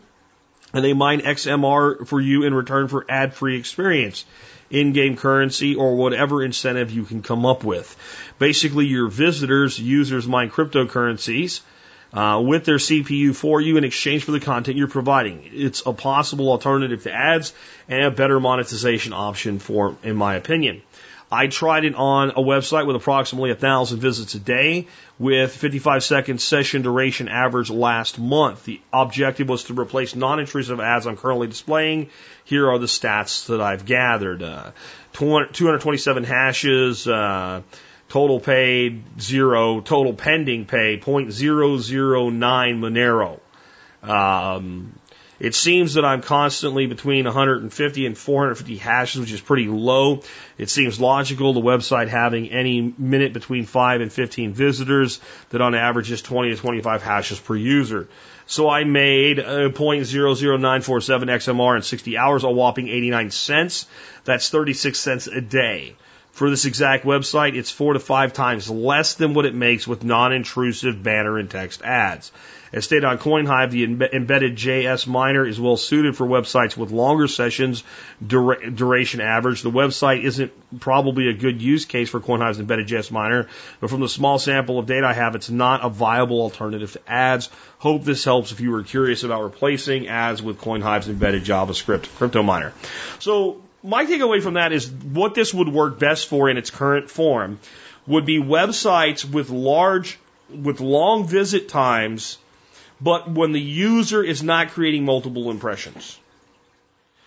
and they mine XMR for you in return for ad free experience, in game currency, or whatever incentive you can come up with. Basically, your visitors, users mine cryptocurrencies. Uh, with their CPU for you in exchange for the content you're providing. It's a possible alternative to ads and a better monetization option for, in my opinion. I tried it on a website with approximately a thousand visits a day with 55 second session duration average last month. The objective was to replace non-intrusive ads I'm currently displaying. Here are the stats that I've gathered. Uh, 227 hashes, uh, total paid zero, total pending pay 0.009 Monero. Um, it seems that I'm constantly between 150 and 450 hashes, which is pretty low. It seems logical the website having any minute between 5 and 15 visitors that on average is 20 to 25 hashes per user. So I made uh, a 0.00947 XMR in 60 hours, a whopping 89 cents. That's 36 cents a day. For this exact website, it's four to five times less than what it makes with non-intrusive banner and text ads. As stated on CoinHive, the embedded JS miner is well suited for websites with longer sessions dura duration average. The website isn't probably a good use case for CoinHive's embedded JS miner, but from the small sample of data I have, it's not a viable alternative to ads. Hope this helps if you were curious about replacing ads with CoinHive's embedded JavaScript crypto miner. So my takeaway from that is what this would work best for in its current form would be websites with large, with long visit times but when the user is not creating multiple impressions.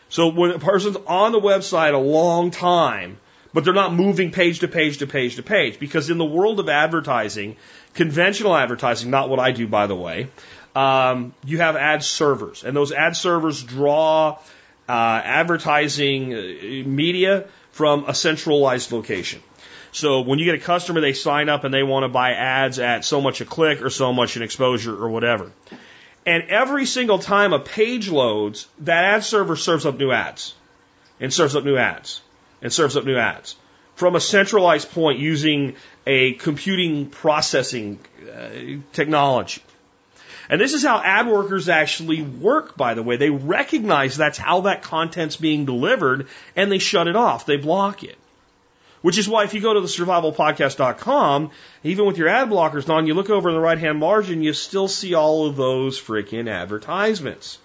So when a person's on the website a long time, but they're not moving page to page to page to page, because in the world of advertising, conventional advertising, not what I do by the way, um, you have ad servers, and those ad servers draw uh, advertising uh, media from a centralized location. So when you get a customer, they sign up and they want to buy ads at so much a click or so much an exposure or whatever. And every single time a page loads, that ad server serves up new ads and serves up new ads and serves up new ads from a centralized point using a computing processing uh, technology. And this is how ad workers actually work, by the way. They recognize that's how that content's being delivered and they shut it off. They block it. Which is why if you go to the survivalpodcast.com, even with your ad blockers on, you look over in the right hand margin, you still see all of those freaking advertisements.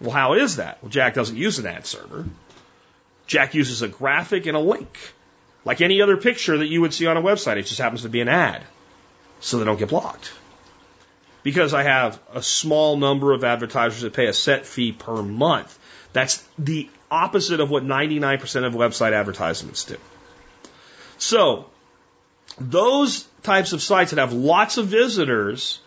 Well, how is that? Well, Jack doesn't use an ad server. Jack uses a graphic and a link. Like any other picture that you would see on a website, it just happens to be an ad. So they don't get blocked. Because I have a small number of advertisers that pay a set fee per month. That's the opposite of what 99% of website advertisements do. So, those types of sites that have lots of visitors,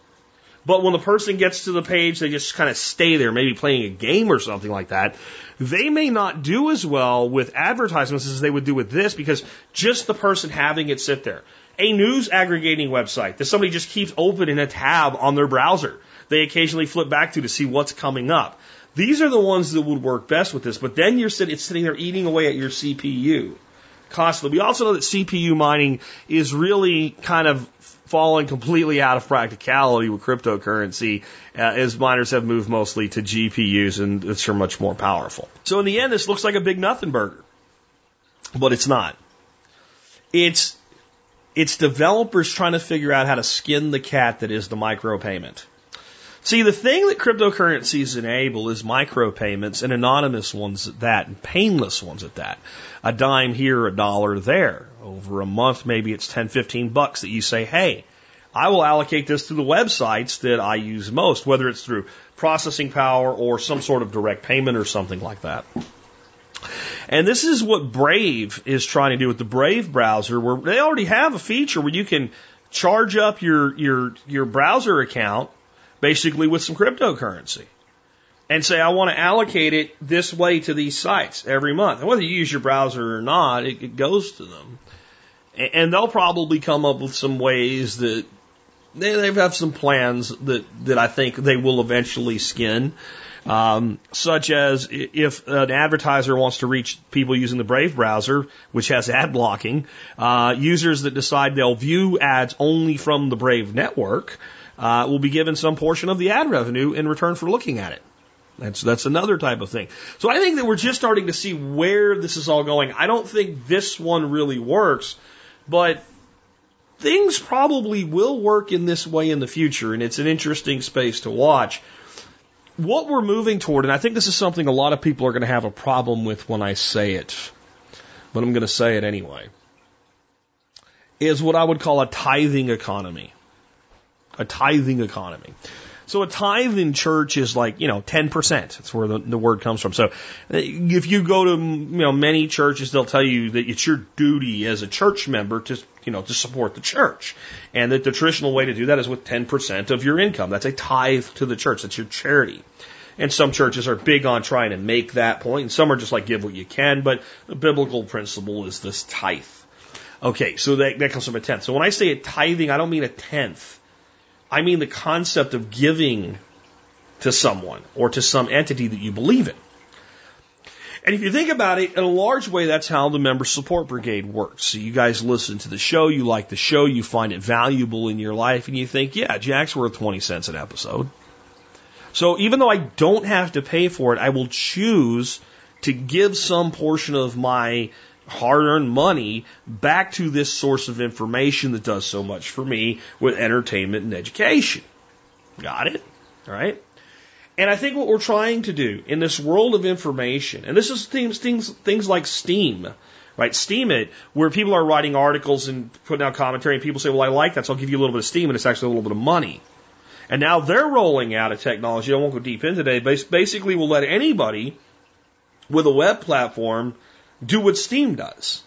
but when the person gets to the page, they just kind of stay there, maybe playing a game or something like that. They may not do as well with advertisements as they would do with this because just the person having it sit there. A news aggregating website that somebody just keeps open in a tab on their browser. They occasionally flip back to to see what's coming up. These are the ones that would work best with this, but then you're sitting, it's sitting there eating away at your CPU costly. We also know that CPU mining is really kind of falling completely out of practicality with cryptocurrency uh, as miners have moved mostly to GPUs and it's are much more powerful. So in the end, this looks like a big nothing burger, but it's not. It's it's developers trying to figure out how to skin the cat that is the micropayment. See, the thing that cryptocurrencies enable is micropayments and anonymous ones at that, and painless ones at that. A dime here, a dollar there. Over a month, maybe it's 10, 15 bucks that you say, hey, I will allocate this to the websites that I use most, whether it's through processing power or some sort of direct payment or something like that. And this is what Brave is trying to do with the Brave browser, where they already have a feature where you can charge up your, your, your browser account basically with some cryptocurrency and say, I want to allocate it this way to these sites every month. And whether you use your browser or not, it, it goes to them. And they'll probably come up with some ways that they, they have some plans that, that I think they will eventually skin. Um, such as if an advertiser wants to reach people using the Brave browser, which has ad blocking, uh, users that decide they'll view ads only from the Brave network, uh, will be given some portion of the ad revenue in return for looking at it. That's that's another type of thing. So I think that we're just starting to see where this is all going. I don't think this one really works, but things probably will work in this way in the future, and it's an interesting space to watch. What we're moving toward, and I think this is something a lot of people are going to have a problem with when I say it, but I'm going to say it anyway, is what I would call a tithing economy a tithing economy. So a tithe in church is like, you know, 10%. That's where the, the word comes from. So uh, if you go to, you know, many churches, they'll tell you that it's your duty as a church member to, you know, to support the church. And that the traditional way to do that is with 10% of your income. That's a tithe to the church. That's your charity. And some churches are big on trying to make that point, and some are just like give what you can, but the biblical principle is this tithe. Okay, so that, that comes from a tenth. So when I say a tithing, I don't mean a tenth. I mean the concept of giving to someone or to some entity that you believe in. And if you think about it, in a large way, that's how the member support brigade works. So you guys listen to the show, you like the show, you find it valuable in your life, and you think, yeah, Jack's worth 20 cents an episode. So even though I don't have to pay for it, I will choose to give some portion of my hard earned money back to this source of information that does so much for me with entertainment and education. Got it? All right. And I think what we're trying to do in this world of information, and this is things, things, things like Steem, right? Steemit, where people are writing articles and putting out commentary, and people say, well, I like that, so I'll give you a little bit of Steem, and it's actually a little bit of money. And now they're rolling out a technology, I won't go deep into today, but basically will let anybody with a web platform do what Steem does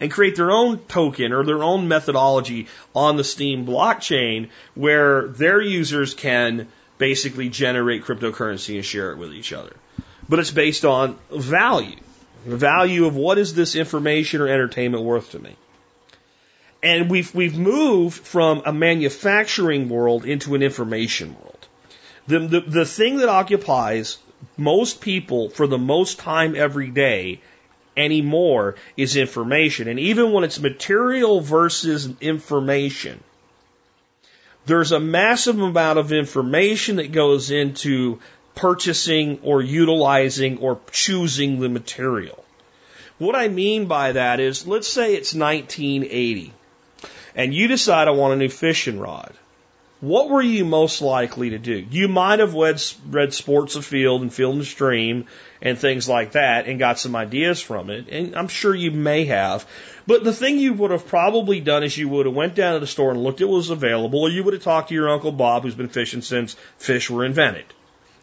and create their own token or their own methodology on the Steem blockchain where their users can basically generate cryptocurrency and share it with each other. But it's based on value. The value of what is this information or entertainment worth to me? And we've, we've moved from a manufacturing world into an information world. The, the, the thing that occupies most people for the most time every day anymore is information. And even when it's material versus information, there's a massive amount of information that goes into purchasing or utilizing or choosing the material. What I mean by that is, let's say it's 1980 and you decide I want a new fishing rod what were you most likely to do? You might have read, read Sports Afield and Field and Stream and things like that and got some ideas from it. And I'm sure you may have. But the thing you would have probably done is you would have went down to the store and looked at what was available, or you would have talked to your Uncle Bob who's been fishing since fish were invented.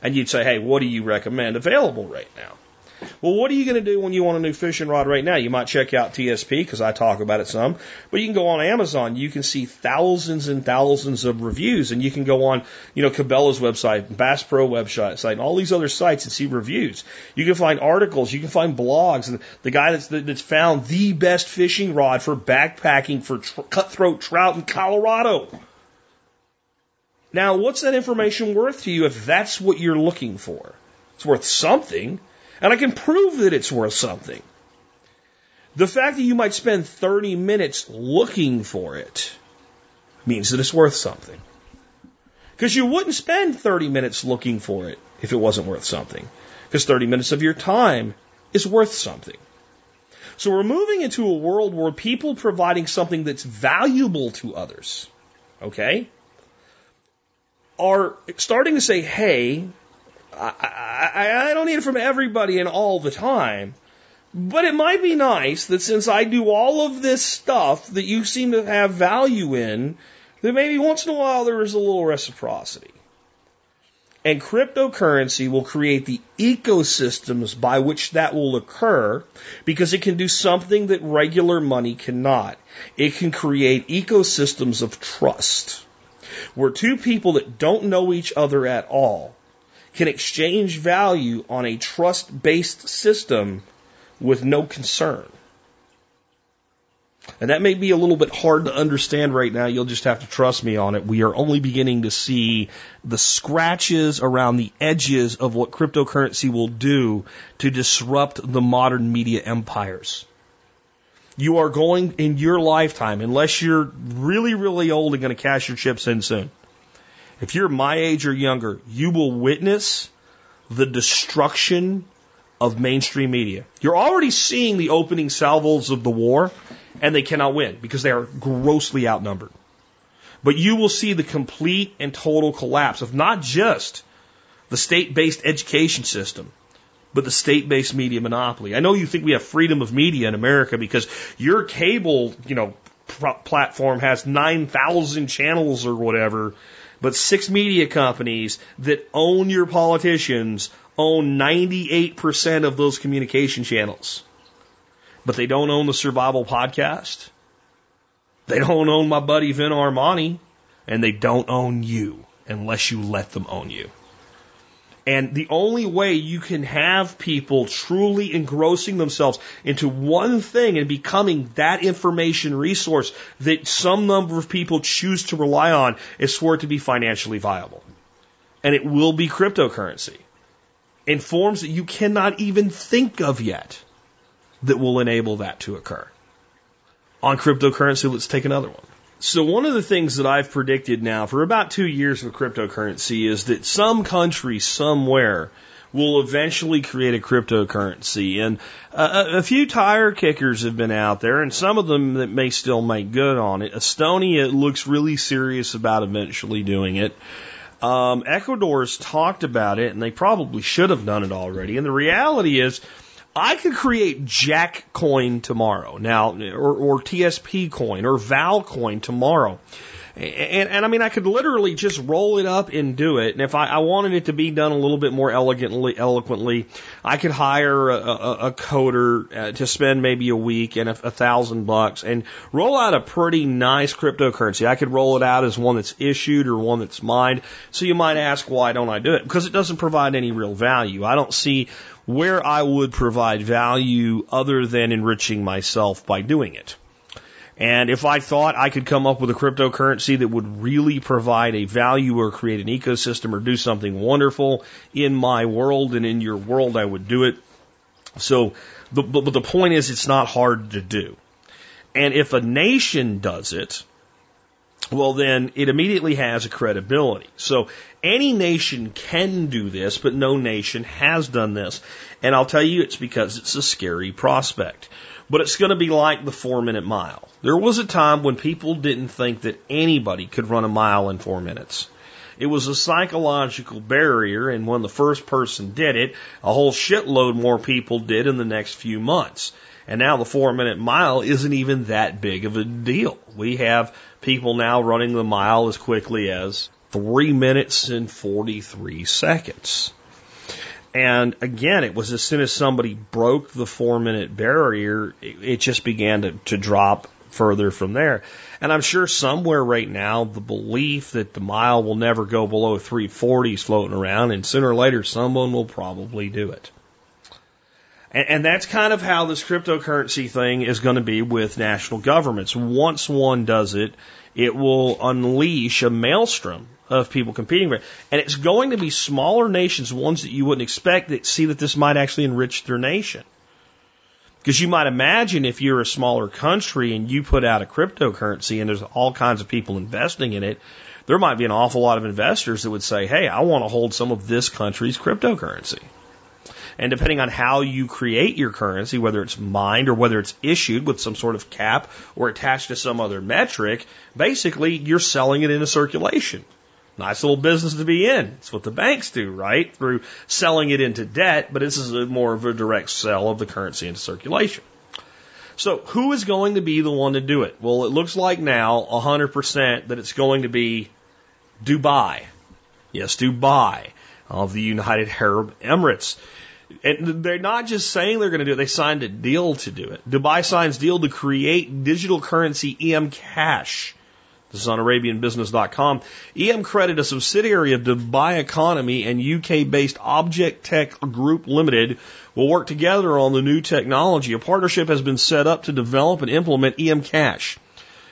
And you'd say, hey, what do you recommend available right now? Well, what are you going to do when you want a new fishing rod right now? You might check out TSP because I talk about it some, but you can go on Amazon. You can see thousands and thousands of reviews, and you can go on, you know, Cabela's website, Bass Pro website, and all these other sites and see reviews. You can find articles, you can find blogs, and the guy that's that's found the best fishing rod for backpacking for tr- cutthroat trout in Colorado. Now, what's that information worth to you if that's what you're looking for? It's worth something. And I can prove that it's worth something. The fact that you might spend 30 minutes looking for it means that it's worth something. Because you wouldn't spend 30 minutes looking for it if it wasn't worth something. Because 30 minutes of your time is worth something. So we're moving into a world where people providing something that's valuable to others, okay, are starting to say, hey, I, I, I don't need it from everybody and all the time. But it might be nice that since I do all of this stuff that you seem to have value in, that maybe once in a while there is a little reciprocity. And cryptocurrency will create the ecosystems by which that will occur because it can do something that regular money cannot. It can create ecosystems of trust where two people that don't know each other at all can exchange value on a trust based system with no concern. And that may be a little bit hard to understand right now. You'll just have to trust me on it. We are only beginning to see the scratches around the edges of what cryptocurrency will do to disrupt the modern media empires. You are going in your lifetime, unless you're really, really old and going to cash your chips in soon, if you're my age or younger, you will witness the destruction of mainstream media. You're already seeing the opening salvos of the war, and they cannot win because they are grossly outnumbered. But you will see the complete and total collapse of not just the state based education system, but the state based media monopoly. I know you think we have freedom of media in America because your cable, you know, platform has 9,000 channels or whatever But six media companies that own your politicians own 98% of those communication channels. But they don't own the Survival Podcast. They don't own my buddy Vin Armani. And they don't own you unless you let them own you. And the only way you can have people truly engrossing themselves into one thing and becoming that information resource that some number of people choose to rely on is for it to be financially viable. And it will be cryptocurrency in forms that you cannot even think of yet that will enable that to occur. On cryptocurrency, let's take another one. So one of the things that I've predicted now for about two years with cryptocurrency is that some country somewhere will eventually create a cryptocurrency. And a, a, few tire kickers have been out there, and some of them that may still make good on it. Estonia looks really serious about eventually doing it. Um, Ecuador's talked about it, and they probably should have done it already. And the reality is, I could create Jack coin tomorrow now, or, or TSP coin or Val coin tomorrow. And, and I mean, I could literally just roll it up and do it. And if I, I wanted it to be done a little bit more elegantly, eloquently, I could hire a, a, a coder uh, to spend maybe a week and a, a thousand bucks and roll out a pretty nice cryptocurrency. I could roll it out as one that's issued or one that's mined. So you might ask, why don't I do it? Because it doesn't provide any real value. I don't see where I would provide value other than enriching myself by doing it. And if I thought I could come up with a cryptocurrency that would really provide a value or create an ecosystem or do something wonderful in my world and in your world, I would do it. So, but, but the point is, it's not hard to do. And if a nation does it, well, then it immediately has a credibility. So any nation can do this, but no nation has done this. And I'll tell you, it's because it's a scary prospect. But it's going to be like the four minute mile. There was a time when people didn't think that anybody could run a mile in four minutes. It was a psychological barrier, and when the first person did it, a whole shitload more people did in the next few months. And now the four minute mile isn't even that big of a deal. We have people now running the mile as quickly as three minutes and 43 seconds. And again, it was as soon as somebody broke the four minute barrier, it, it just began to, to drop further from there. And I'm sure somewhere right now, the belief that the mile will never go below 340 is floating around, and sooner or later, someone will probably do it. And, and that's kind of how this cryptocurrency thing is going to be with national governments. Once one does it, it will unleash a maelstrom of people competing for it. And it's going to be smaller nations, ones that you wouldn't expect, that see that this might actually enrich their nation. Because you might imagine if you're a smaller country and you put out a cryptocurrency and there's all kinds of people investing in it, there might be an awful lot of investors that would say, hey, I want to hold some of this country's cryptocurrency. And depending on how you create your currency, whether it's mined or whether it's issued with some sort of cap or attached to some other metric, basically you're selling it into circulation. Nice little business to be in. It's what the banks do, right? Through selling it into debt, but this is more of a direct sell of the currency into circulation. So who is going to be the one to do it? Well, it looks like now 100% that it's going to be Dubai. Yes, Dubai of the United Arab Emirates. And they're not just saying they're going to do it, they signed a deal to do it. Dubai signs deal to create digital currency EM Cash this is on ArabianBusiness.com. EM Credit, a subsidiary of Dubai Economy and UK based Object Tech Group Limited, will work together on the new technology. A partnership has been set up to develop and implement EM Cash,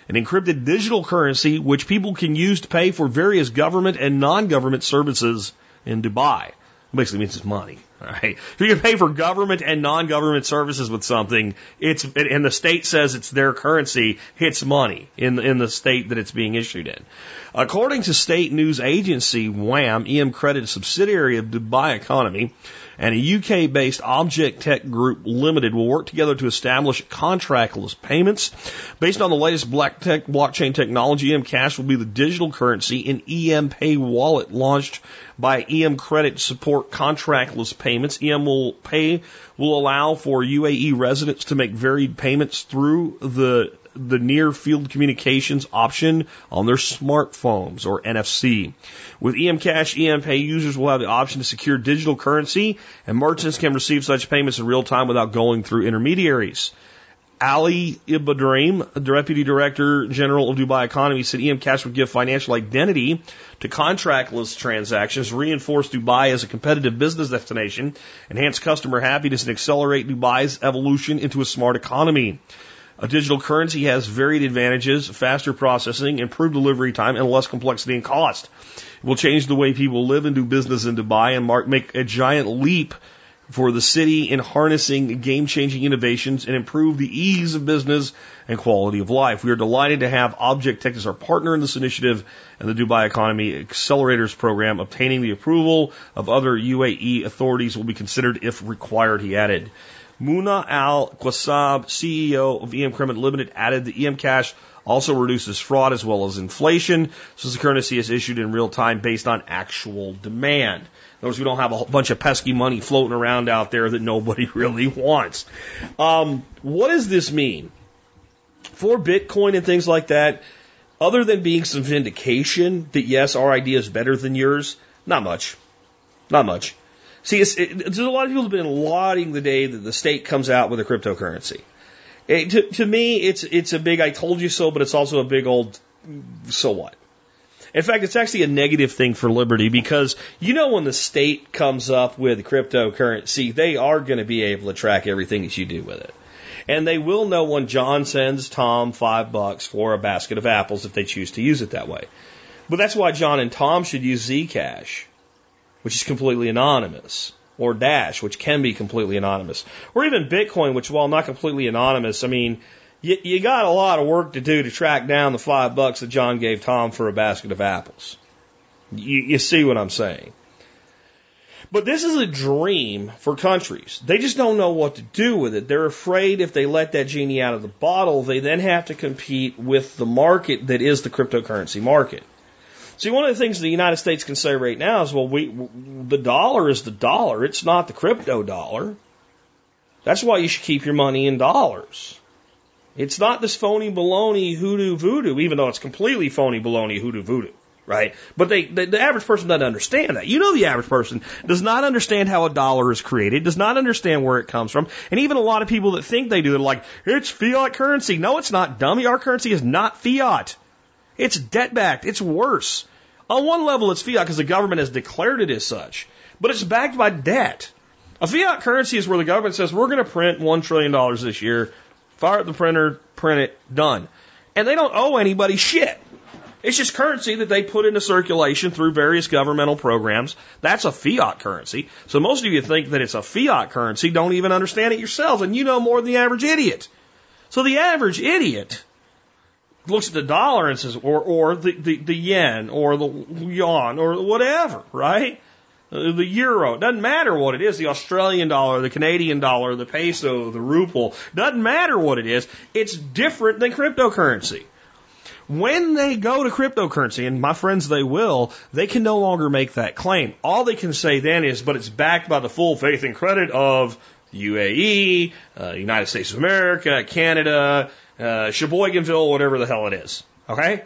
an encrypted digital currency which people can use to pay for various government and non government services in Dubai. Basically means it's money. [laughs] Right? If you pay for government and non-government services with something, it's and the state says it's their currency, it's money in in the state that it's being issued in. According to state news agency WAM, EM Credit, subsidiary of Dubai Economy, and a UK-based Object Tech Group Limited will work together to establish contractless payments. Based on the latest black tech blockchain technology, EM Cash will be the digital currency in EM Pay Wallet launched by EM credit to support contractless payments. EM will pay will allow for UAE residents to make varied payments through the the near field communications option on their smartphones or NFC. With EM Cash, EM Pay users will have the option to secure digital currency and merchants can receive such payments in real time without going through intermediaries. Ali the Deputy Director General of Dubai Economy, said EM Cash would give financial identity to contractless transactions, reinforce Dubai as a competitive business destination, enhance customer happiness, and accelerate Dubai's evolution into a smart economy. A digital currency has varied advantages, faster processing, improved delivery time, and less complexity and cost. It will change the way people live and do business in Dubai and mark, make a giant leap for the city in harnessing game changing innovations and improve the ease of business and quality of life. We are delighted to have Object Tech as our partner in this initiative and the Dubai Economy Accelerators Program. Obtaining the approval of other UAE authorities will be considered if required, he added. Muna Al Qasab, CEO of EM Credit Limited, added the EM Cash also reduces fraud as well as inflation, since the currency is issued in real time based on actual demand. In other words, we don't have a bunch of pesky money floating around out there that nobody [laughs] really wants. Um, what does this mean? For Bitcoin and things like that, other than being some vindication that yes, our idea is better than yours, not much. Not much. See, it, there's a lot of people have been lauding the day that the state comes out with a cryptocurrency. It, to, to me, it's it's a big "I told you so," but it's also a big old "so what." In fact, it's actually a negative thing for liberty because you know when the state comes up with cryptocurrency, they are going to be able to track everything that you do with it. And they will know when John sends Tom five bucks for a basket of apples if they choose to use it that way. But that's why John and Tom should use Zcash, which is completely anonymous, or Dash, which can be completely anonymous, or even Bitcoin, which while not completely anonymous, I mean, you, you got a lot of work to do to track down the five bucks that John gave Tom for a basket of apples. You, you see what I'm saying? But this is a dream for countries. They just don't know what to do with it. They're afraid if they let that genie out of the bottle, they then have to compete with the market that is the cryptocurrency market. See, one of the things the United States can say right now is, well, we, the dollar is the dollar. It's not the crypto dollar. That's why you should keep your money in dollars. It's not this phony baloney hoodoo voodoo, even though it's completely phony baloney hoodoo voodoo, right? But they, the, the average person doesn't understand that. You know, the average person does not understand how a dollar is created, does not understand where it comes from, and even a lot of people that think they do, they're like, it's fiat currency. No, it's not, dummy. Our currency is not fiat. It's debt backed. It's worse. On one level, it's fiat because the government has declared it as such, but it's backed by debt. A fiat currency is where the government says we're going to print $1 trillion this year Fire up the printer, print it, done. And they don't owe anybody shit. It's just currency that they put into circulation through various governmental programs. That's a fiat currency. So most of you think that it's a fiat currency, don't even understand it yourselves, and you know more than the average idiot. So the average idiot looks at the dollar and says, or, or the, the, the yen, or the yuan, or whatever, right? Uh, the euro, doesn't matter what it is, the Australian dollar, the Canadian dollar, the peso, the ruble, doesn't matter what it is, it's different than cryptocurrency. When they go to cryptocurrency, and my friends, they will, they can no longer make that claim. All they can say then is, but it's backed by the full faith and credit of UAE, uh, United States of America, Canada, uh, Sheboyganville, whatever the hell it is. Okay?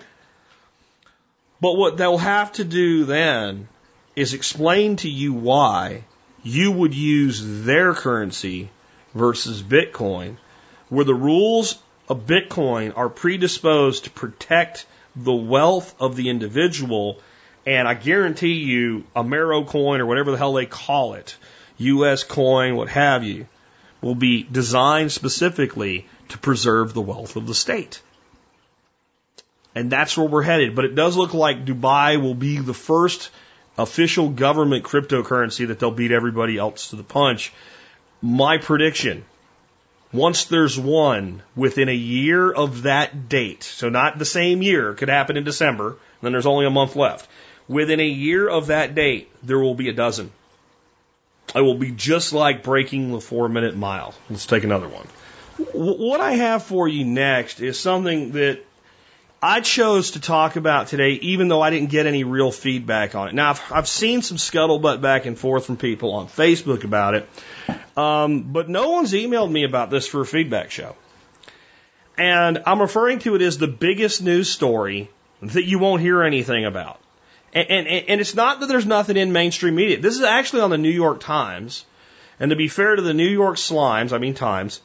But what they'll have to do then is explain to you why you would use their currency versus Bitcoin, where the rules of Bitcoin are predisposed to protect the wealth of the individual. And I guarantee you, a Amero coin or whatever the hell they call it, US coin, what have you, will be designed specifically to preserve the wealth of the state. And that's where we're headed. But it does look like Dubai will be the first official government cryptocurrency that they'll beat everybody else to the punch. My prediction once there's one within a year of that date, so not the same year, could happen in December, then there's only a month left. Within a year of that date, there will be a dozen. It will be just like breaking the four minute mile. Let's take another one. What I have for you next is something that I chose to talk about today, even though I didn't get any real feedback on it. Now, I've, I've seen some scuttlebutt back and forth from people on Facebook about it, um, but no one's emailed me about this for a feedback show. And I'm referring to it as the biggest news story that you won't hear anything about. And, and, and it's not that there's nothing in mainstream media. This is actually on the New York Times. And to be fair to the New York Slimes, I mean Times,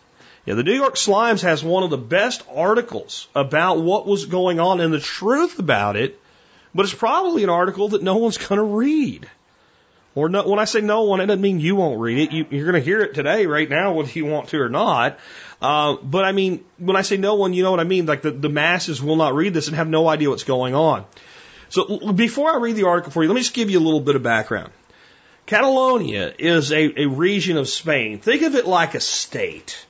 yeah, the New York Slimes has one of the best articles about what was going on and the truth about it, but it's probably an article that no one's going to read. Or no, when I say no one, it doesn't mean you won't read it. You, you're going to hear it today, right now, whether you want to or not. Uh, but I mean, when I say no one, you know what I mean? Like the, the masses will not read this and have no idea what's going on. So before I read the article for you, let me just give you a little bit of background. Catalonia is a, a region of Spain. Think of it like a state.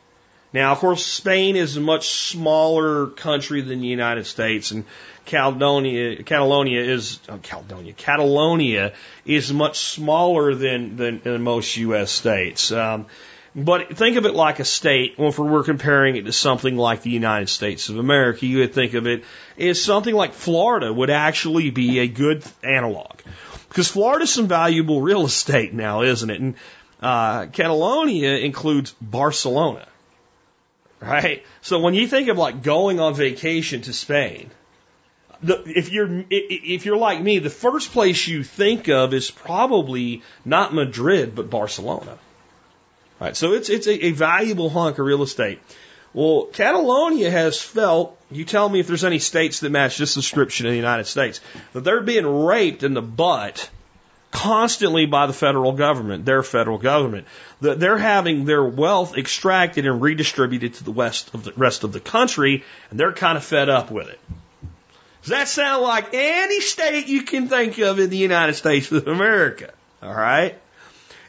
Now, of course, Spain is a much smaller country than the United States, and Catalonia, Catalonia is oh, Catalonia, Catalonia is much smaller than than, than most U.S. states. Um, but think of it like a state. Well, if we're comparing it to something like the United States of America, you would think of it as something like Florida would actually be a good analog. Because Florida's some valuable [laughs] real estate now, isn't it? And uh, Catalonia includes Barcelona, right? So when you think of like going on vacation to Spain, the, if you're if you're like me, the first place you think of is probably not Madrid but Barcelona. Right, so it's it's a, a valuable hunk of real estate. Well, Catalonia has felt, you tell me if there's any states that match this description in the United States, that they're being raped in the butt constantly by the federal government, their federal government. They're having their wealth extracted and redistributed to the west of the rest of the country, and they're kind of fed up with it. Does that sound like any state you can think of in the United States of America? All right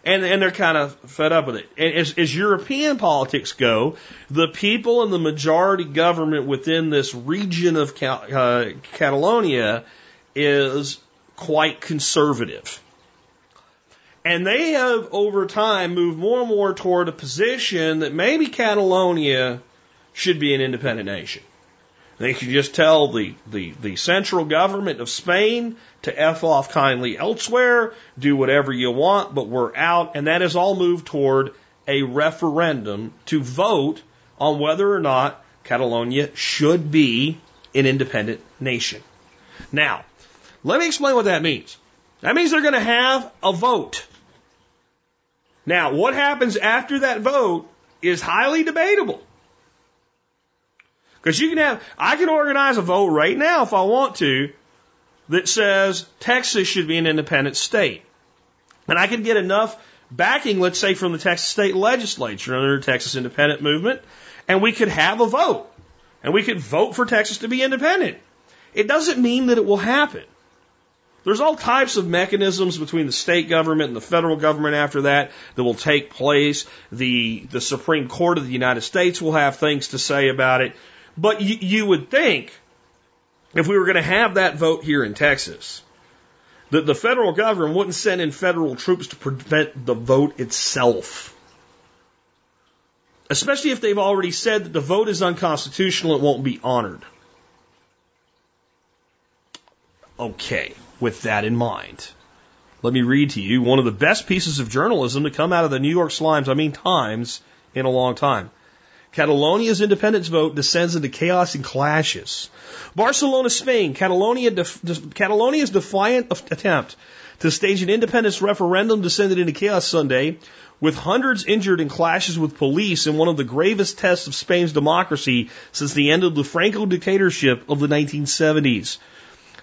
and, and they're kind of fed up with it. And as, as European politics go, the people and the majority government within this region of Cal, uh, Catalonia is quite conservative. And they have, over time, moved more and more toward a position that maybe Catalonia should be an independent nation. They can just tell the, the, the central government of Spain to F off kindly elsewhere, do whatever you want, but we're out. And that has all moved toward a referendum to vote on whether or not Catalonia should be an independent nation. Now, let me explain what that means. That means they're going to have a vote. Now, what happens after that vote is highly debatable. Because you can have, I can organize a vote right now if I want to that says Texas should be an independent state. And I can get enough backing, let's say, from the Texas state legislature under the Texas independent movement, and we could have a vote. And we could vote for Texas to be independent. It doesn't mean that it will happen. There's all types of mechanisms between the state government and the federal government after that that will take place. The, the Supreme Court of the United States will have things to say about it. But you, you would think if we were going to have that vote here in Texas, that the federal government wouldn't send in federal troops to prevent the vote itself. Especially if they've already said that the vote is unconstitutional, it won't be honored. Okay, with that in mind, let me read to you one of the best pieces of journalism to come out of the New York Slimes, I mean Times, in a long time. Catalonia's independence vote descends into chaos and clashes. Barcelona, Spain. Catalonia, def, Catalonia's defiant attempt to stage an independence referendum descended into chaos Sunday, with hundreds injured in clashes with police in one of the gravest tests of Spain's democracy since the end of the Franco dictatorship of the 1970s.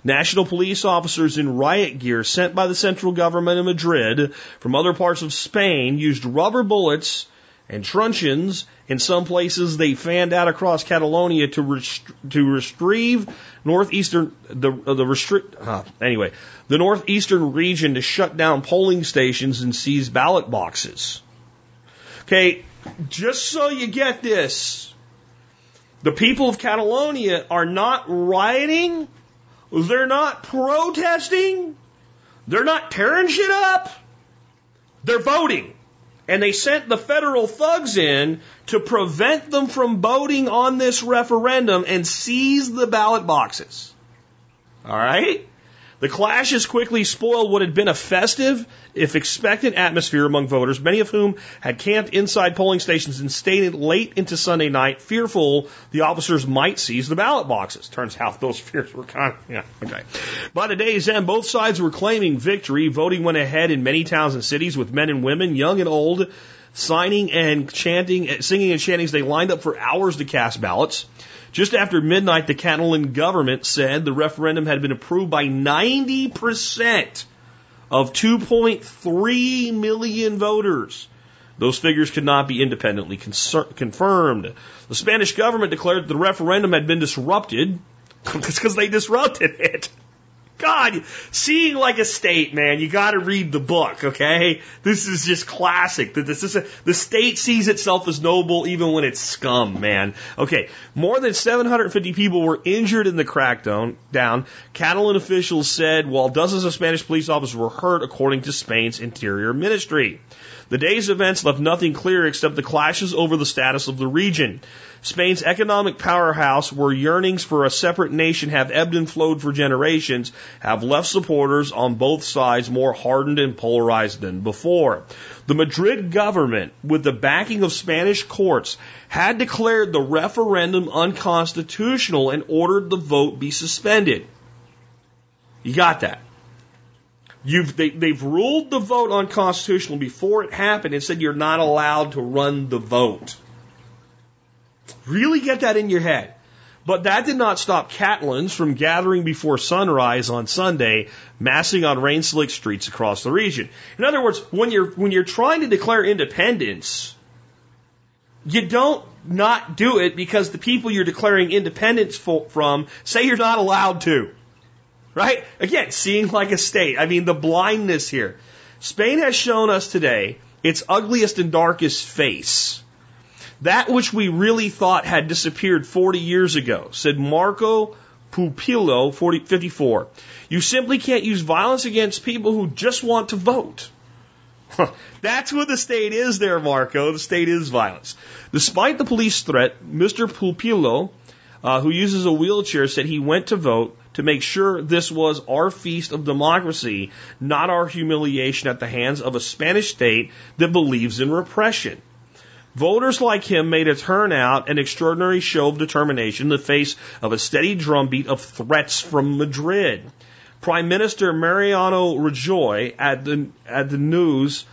National police officers in riot gear sent by the central government in Madrid from other parts of Spain used rubber bullets and truncheons. In some places, they fanned out across Catalonia to rest- to retrieve northeastern the uh, the restrict anyway the northeastern region to shut down polling stations and seize ballot boxes. Okay, just so you get this, the people of Catalonia are not rioting. They're not protesting. They're not tearing shit up. They're voting. And they sent the federal thugs in to prevent them from voting on this referendum and seize the ballot boxes. All right? The clashes quickly spoiled what had been a festive, if expectant atmosphere among voters, many of whom had camped inside polling stations and stayed late into Sunday night, fearful the officers might seize the ballot boxes. Turns out those fears were kind of, yeah, okay. By the day's end, both sides were claiming victory. Voting went ahead in many towns and cities with men and women, young and old, signing and chanting, singing and chanting as they lined up for hours to cast ballots. Just after midnight, the Catalan government said the referendum had been approved by 90% of 2.3 million voters. Those figures could not be independently confirmed. The Spanish government declared that the referendum had been disrupted. [laughs] because they disrupted it. God, seeing like a state, man, you got to read the book, okay? This is just classic. This is a, the state sees itself as noble even when it's scum, man. Okay, more than 750 people were injured in the crackdown. Down, Catalan officials said, while dozens of Spanish police officers were hurt, according to Spain's interior ministry. The day's events left nothing clear except the clashes over the status of the region. Spain's economic powerhouse, where yearnings for a separate nation have ebbed and flowed for generations, have left supporters on both sides more hardened and polarized than before. The Madrid government, with the backing of Spanish courts, had declared the referendum unconstitutional and ordered the vote be suspended. You got that? You've, they, they've ruled the vote unconstitutional before it happened and said you're not allowed to run the vote. Really get that in your head. But that did not stop Catalans from gathering before sunrise on Sunday, massing on rain slick streets across the region. In other words, when you're, when you're trying to declare independence, you don't not do it because the people you're declaring independence from say you're not allowed to. Right? Again, seeing like a state. I mean, the blindness here. Spain has shown us today its ugliest and darkest face. That which we really thought had disappeared 40 years ago, said Marco Pupillo, 40, 54. You simply can't use violence against people who just want to vote. That's what the state is there, Marco. The state is violence. Despite the police threat, Mr. Pupillo, uh, who uses a wheelchair, said he went to vote to make sure this was our feast of democracy, not our humiliation at the hands of a Spanish state that believes in repression. Voters like him made a turnout an extraordinary show of determination in the face of a steady drumbeat of threats from Madrid. Prime Minister Mariano Rajoy at the at the news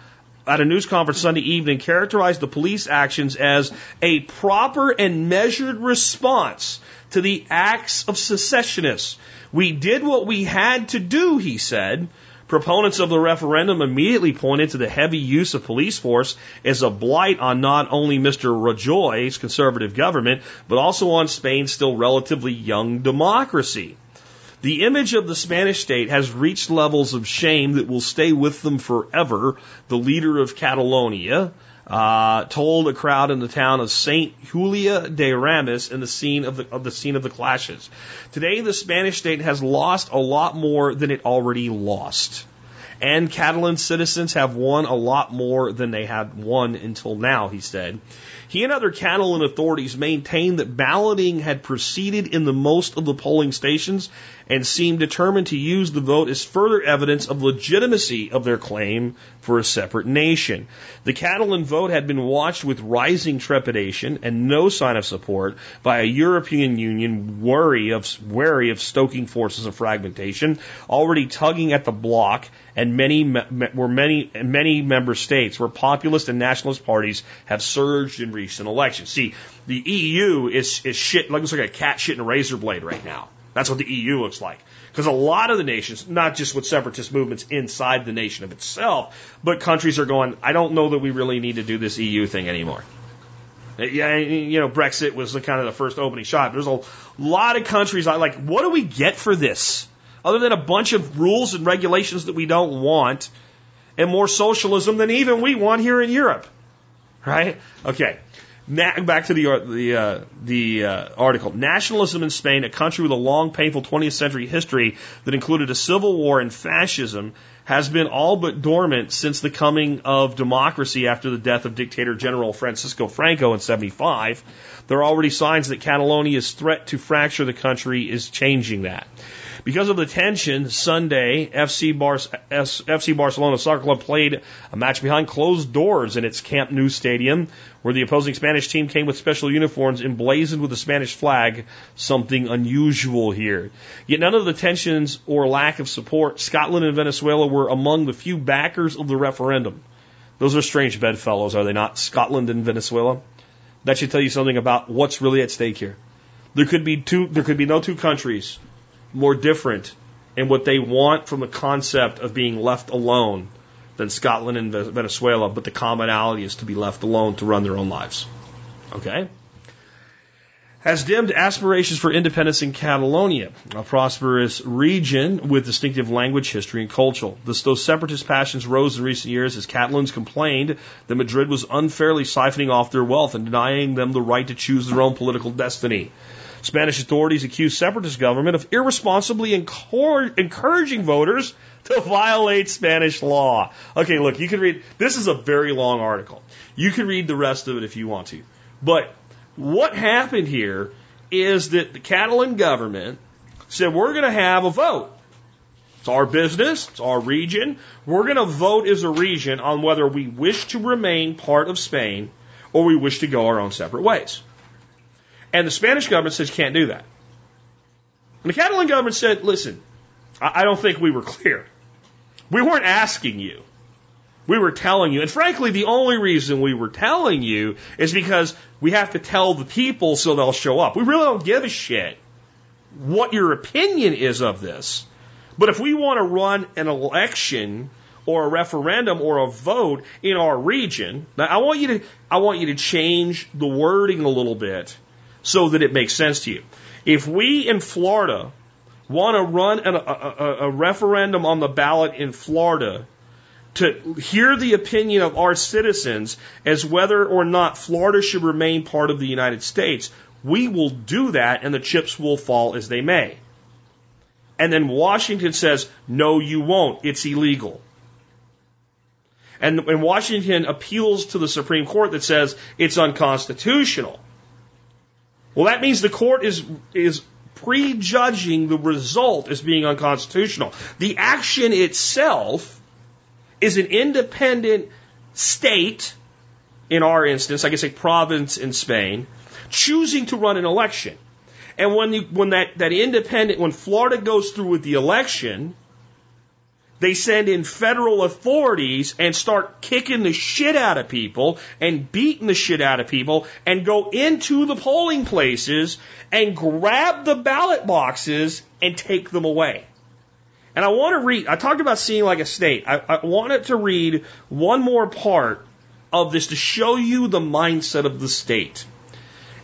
at a news conference Sunday evening characterized the police actions as a proper and measured response to the acts of secessionists. We did what we had to do, he said. Proponents of the referendum immediately pointed to the heavy use of police force as a blight on not only Mr. Rajoy's conservative government, but also on Spain's still relatively young democracy. The image of the Spanish state has reached levels of shame that will stay with them forever, the leader of Catalonia, uh, told a crowd in the town of Saint Julia de Ramis in the scene of the, of the scene of the clashes. Today, the Spanish state has lost a lot more than it already lost. And Catalan citizens have won a lot more than they had won until now, he said. He and other Catalan authorities maintained that balloting had proceeded in the most of the polling stations and seemed determined to use the vote as further evidence of legitimacy of their claim for a separate nation. The Catalan vote had been watched with rising trepidation and no sign of support by a European Union wary of, wary of stoking forces of fragmentation, already tugging at the block, and many were many many member states where populist and nationalist parties have surged in recent election. See, the EU is is shit looks like a cat shit in a razor blade right now. That's what the EU looks like. Because a lot of the nations, not just with separatist movements inside the nation of itself, but countries are going, I don't know that we really need to do this EU thing anymore. Uh, yeah, you know, Brexit was the kind of the first opening shot. There's a lot of countries like, what do we get for this? other than a bunch of rules and regulations that we don't want, and more socialism than even we want here in Europe. Right? Okay. Na- back to the the uh, the uh, article. Nationalism in Spain, a country with a long, painful 20th century history that included a civil war and fascism, has been all but dormant since the coming of democracy after the death of dictator General Francisco Franco in 75. There are already signs that Catalonia's threat to fracture the country is changing that. Because of the tension, Sunday, FC, Bar- FC Barcelona Soccer Club played a match behind closed doors in its Camp Nou stadium, where the opposing Spanish team came with special uniforms emblazoned with the Spanish flag, something unusual here. Yet none of the tensions or lack of support, Scotland and Venezuela were among the few backers of the referendum. Those are strange bedfellows, are they not? Scotland and Venezuela? That should tell you something about what's really at stake here. There could be two, there could be no two countries more different in what they want from the concept of being left alone than Scotland and Venezuela, but the commonality is to be left alone to run their own lives. Okay? Has dimmed aspirations for independence in Catalonia, a prosperous region with distinctive language, history, and culture. Those separatist passions rose in recent years as Catalans complained that Madrid was unfairly siphoning off their wealth and denying them the right to choose their own political destiny. Spanish authorities accused separatist government of irresponsibly encouraging voters to violate Spanish law. Okay, look, you can read, this is a very long article. You can read the rest of it if you want to. But what happened here is that the Catalan government said, we're going to have a vote. It's our business, it's our region. We're going to vote as a region on whether we wish to remain part of Spain or we wish to go our own separate ways. And the Spanish government says you can't do that. And the Catalan government said, listen, I, don't think we were clear. We weren't asking you. We were telling you. And frankly, the only reason we were telling you is because we have to tell the people so they'll show up. We really don't give a shit what your opinion is of this. But if we want to run an election or a referendum or a vote in our region, now I want you to I want you to change the wording a little bit so that it makes sense to you. If we in Florida want to run a, a, a referendum on the ballot in Florida to hear the opinion of our citizens as whether or not Florida should remain part of the United States, we will do that and the chips will fall as they may. And then Washington says, no, you won't. It's illegal. And, and Washington appeals to the Supreme Court that says it's unconstitutional. Well, that means the court is, is prejudging the result as being unconstitutional. The action itself is an independent state, in our instance, I guess a province in Spain, choosing to run an election. And when, you, when that, that independent, when Florida goes through with the election, they send in federal authorities and start kicking the shit out of people and beating the shit out of people and go into the polling places and grab the ballot boxes and take them away. And I want to read, I talked about seeing like a state. I, I wanted to read one more part of this to show you the mindset of the state.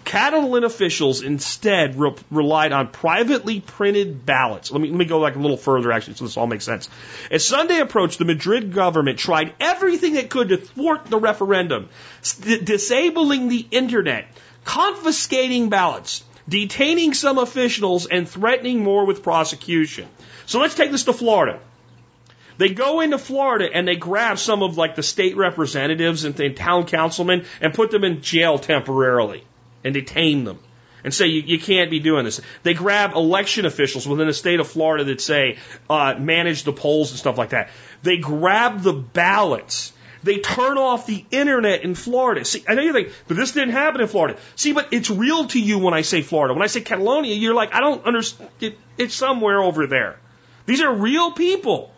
Catalan officials instead re- relied on privately printed ballots. Let me, let me go like a little further actually so this all makes sense. As Sunday approached, the Madrid government tried everything it could to thwart the referendum, disabling the internet, confiscating ballots, detaining some officials, and threatening more with prosecution. So let's take this to Florida. They go into Florida and they grab some of like the state representatives and, and town councilmen and put them in jail temporarily and detain them and say you, you can't be doing this. They grab election officials within the state of Florida that say uh, manage the polls and stuff like that. They grab the ballots. They turn off the internet in Florida. See, I know you think, but this didn't happen in Florida. See, but it's real to you when I say Florida. When I say Catalonia, you're like, I don't understand. It, it's somewhere over there. These are real people.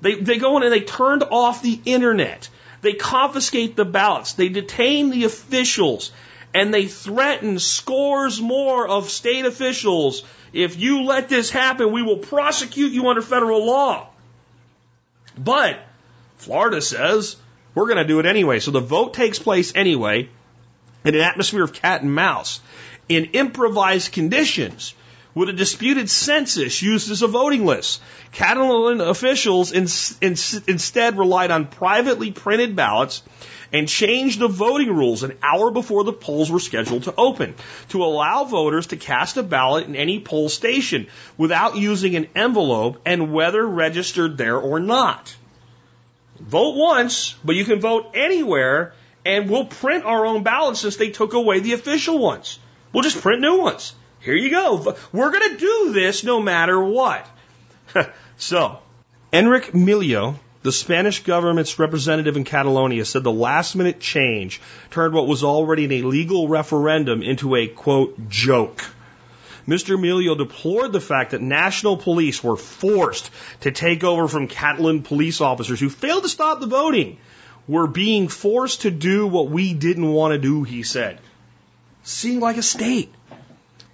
They, they go in and they turned off the internet. They confiscate the ballots. They detain the officials and they threaten scores more of state officials. If you let this happen, we will prosecute you under federal law. But Florida says we're going to do it anyway. So the vote takes place anyway in an atmosphere of cat and mouse in improvised conditions with a disputed census used as a voting list. Catalan officials in, in, instead relied on privately printed ballots and changed the voting rules an hour before the polls were scheduled to open to allow voters to cast a ballot in any poll station without using an envelope and whether registered there or not. Vote once, but you can vote anywhere and we'll print our own ballots since they took away the official ones. We'll just print new ones. Here you go. We're going to do this no matter what. [laughs] so, Enric Millo, the Spanish government's representative in Catalonia, said the last minute change turned what was already an illegal referendum into a quote joke. Mr. Millo deplored the fact that national police were forced to take over from Catalan police officers who failed to stop the voting. We're being forced to do what we didn't want to do, he said. Seeing like a state.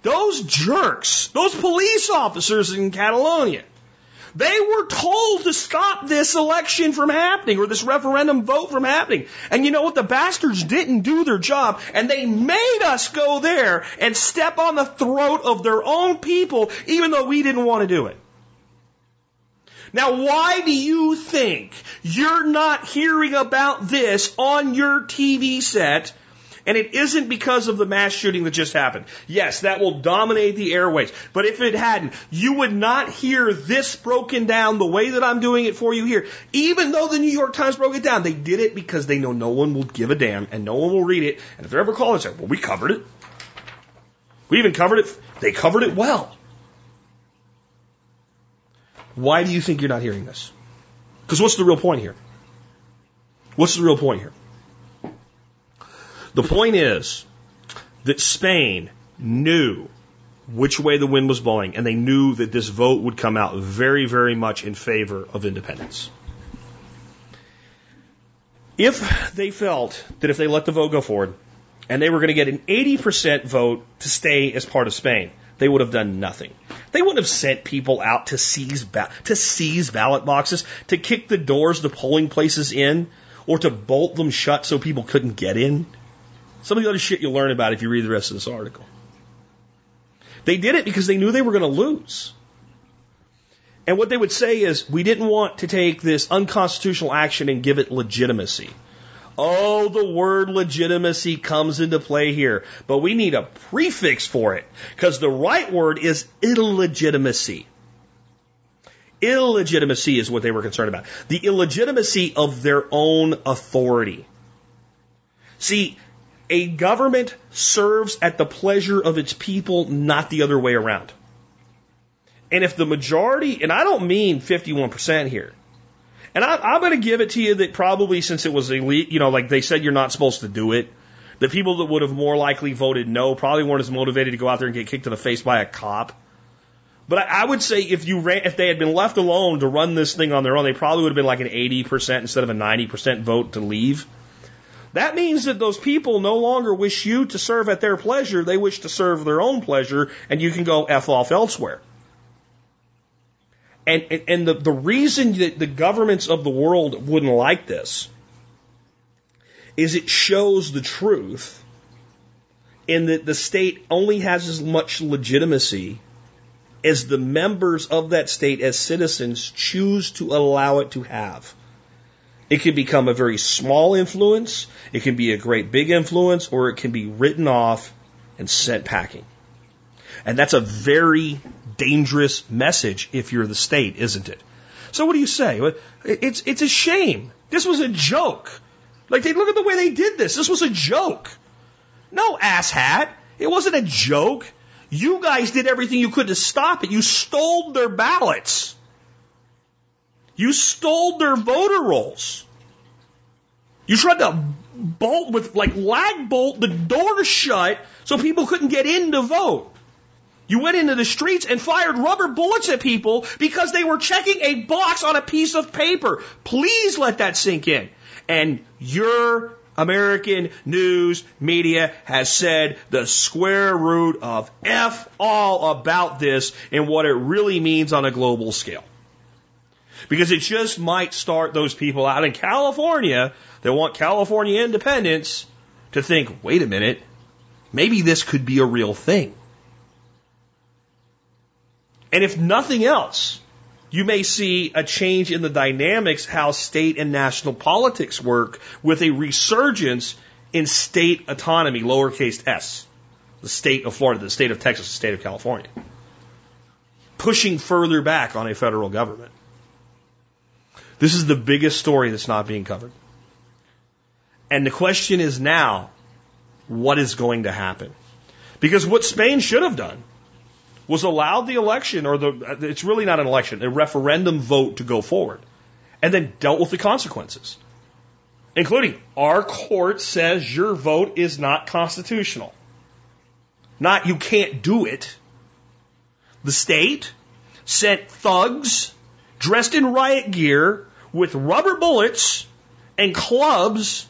Those jerks, those police officers in Catalonia, they were told to stop this election from happening or this referendum vote from happening. And you know what? The bastards didn't do their job and they made us go there and step on the throat of their own people even though we didn't want to do it. Now, why do you think you're not hearing about this on your TV set and it isn't because of the mass shooting that just happened. Yes, that will dominate the airways. But if it hadn't, you would not hear this broken down the way that I'm doing it for you here. Even though the New York Times broke it down, they did it because they know no one will give a damn and no one will read it. And if they're ever called and say, well, we covered it. We even covered it. They covered it well. Why do you think you're not hearing this? Because what's the real point here? What's the real point here? The point is that Spain knew which way the wind was blowing, and they knew that this vote would come out very, very much in favor of independence. If they felt that if they let the vote go forward, and they were going to get an 80% vote to stay as part of Spain, they would have done nothing. They wouldn't have sent people out to seize ba- to seize ballot boxes, to kick the doors to polling places in, or to bolt them shut so people couldn't get in. Some of the other shit you'll learn about if you read the rest of this article. They did it because they knew they were going to lose. And what they would say is, we didn't want to take this unconstitutional action and give it legitimacy. Oh, the word legitimacy comes into play here, but we need a prefix for it because the right word is illegitimacy. Illegitimacy is what they were concerned about. The illegitimacy of their own authority. See, a government serves at the pleasure of its people, not the other way around. And if the majority, and I don't mean 51% here, and I, am going to give it to you that probably since it was elite, you know, like they said you're not supposed to do it, the people that would have more likely voted no probably weren't as motivated to go out there and get kicked in the face by a cop. But I, I would say if you ran, if they had been left alone to run this thing on their own, they probably would have been like an 80% instead of a 90% vote to leave. That means that those people no longer wish you to serve at their pleasure. They wish to serve their own pleasure, and you can go F off elsewhere. And, and, and the, the reason that the governments of the world wouldn't like this is it shows the truth in that the state only has as much legitimacy as the members of that state as citizens choose to allow it to have. It can become a very small influence, it can be a great big influence, or it can be written off and sent packing. And that's a very dangerous message if you're the state, isn't it? So what do you say? It's, it's a shame. This was a joke. Like, they look at the way they did this. This was a joke. No asshat. It wasn't a joke. You guys did everything you could to stop it. You stole their ballots. You stole their voter rolls. You tried to bolt with like lag bolt the door shut so people couldn't get in to vote. You went into the streets and fired rubber bullets at people because they were checking a box on a piece of paper. Please let that sink in. And your American news media has said the square root of F all about this and what it really means on a global scale. Because it just might start those people out in California that want California independence to think, wait a minute, maybe this could be a real thing. And if nothing else, You may see a change in the dynamics, how state and national politics work with a resurgence in state autonomy, lowercase s. The state of Florida, the state of Texas, the state of California. Pushing further back on a federal government. This is the biggest story that's not being covered. And the question is now, what is going to happen? Because what Spain should have done was allowed the election, or the, it's really not an election, a referendum vote to go forward, and then dealt with the consequences, including our court says your vote is not constitutional. Not you can't do it. The state sent thugs dressed in riot gear with rubber bullets and clubs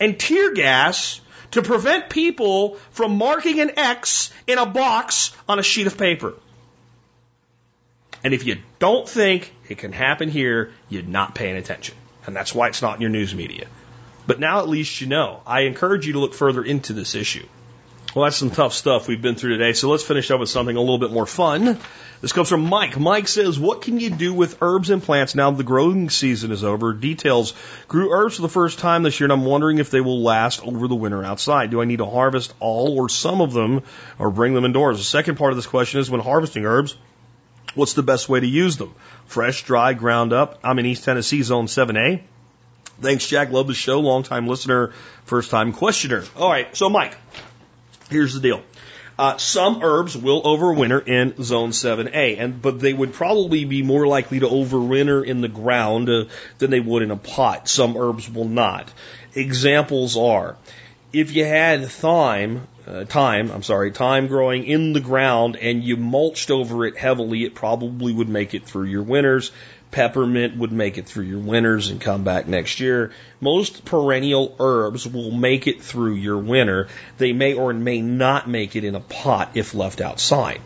and tear gas to prevent people from marking an X in a box on a sheet of paper. And if you don't think it can happen here, you're not paying attention. And that's why it's not in your news media. But now at least you know. I encourage you to look further into this issue. Well, that's some tough stuff we've been through today. So let's finish up with something a little bit more fun. This comes from Mike. Mike says, What can you do with herbs and plants now that the growing season is over? Details grew herbs for the first time this year, and I'm wondering if they will last over the winter outside. Do I need to harvest all or some of them or bring them indoors? The second part of this question is when harvesting herbs, what's the best way to use them? Fresh, dry, ground up. I'm in East Tennessee, Zone 7A. Thanks, Jack. Love the show. Long time listener, first time questioner. All right. So, Mike, Here's the deal. Uh, some herbs will overwinter in zone 7A, and but they would probably be more likely to overwinter in the ground uh, than they would in a pot. Some herbs will not. Examples are if you had thyme, uh, thyme, I'm sorry, thyme growing in the ground and you mulched over it heavily, it probably would make it through your winters. Peppermint would make it through your winters and come back next year. Most perennial herbs will make it through your winter. They may or may not make it in a pot if left outside.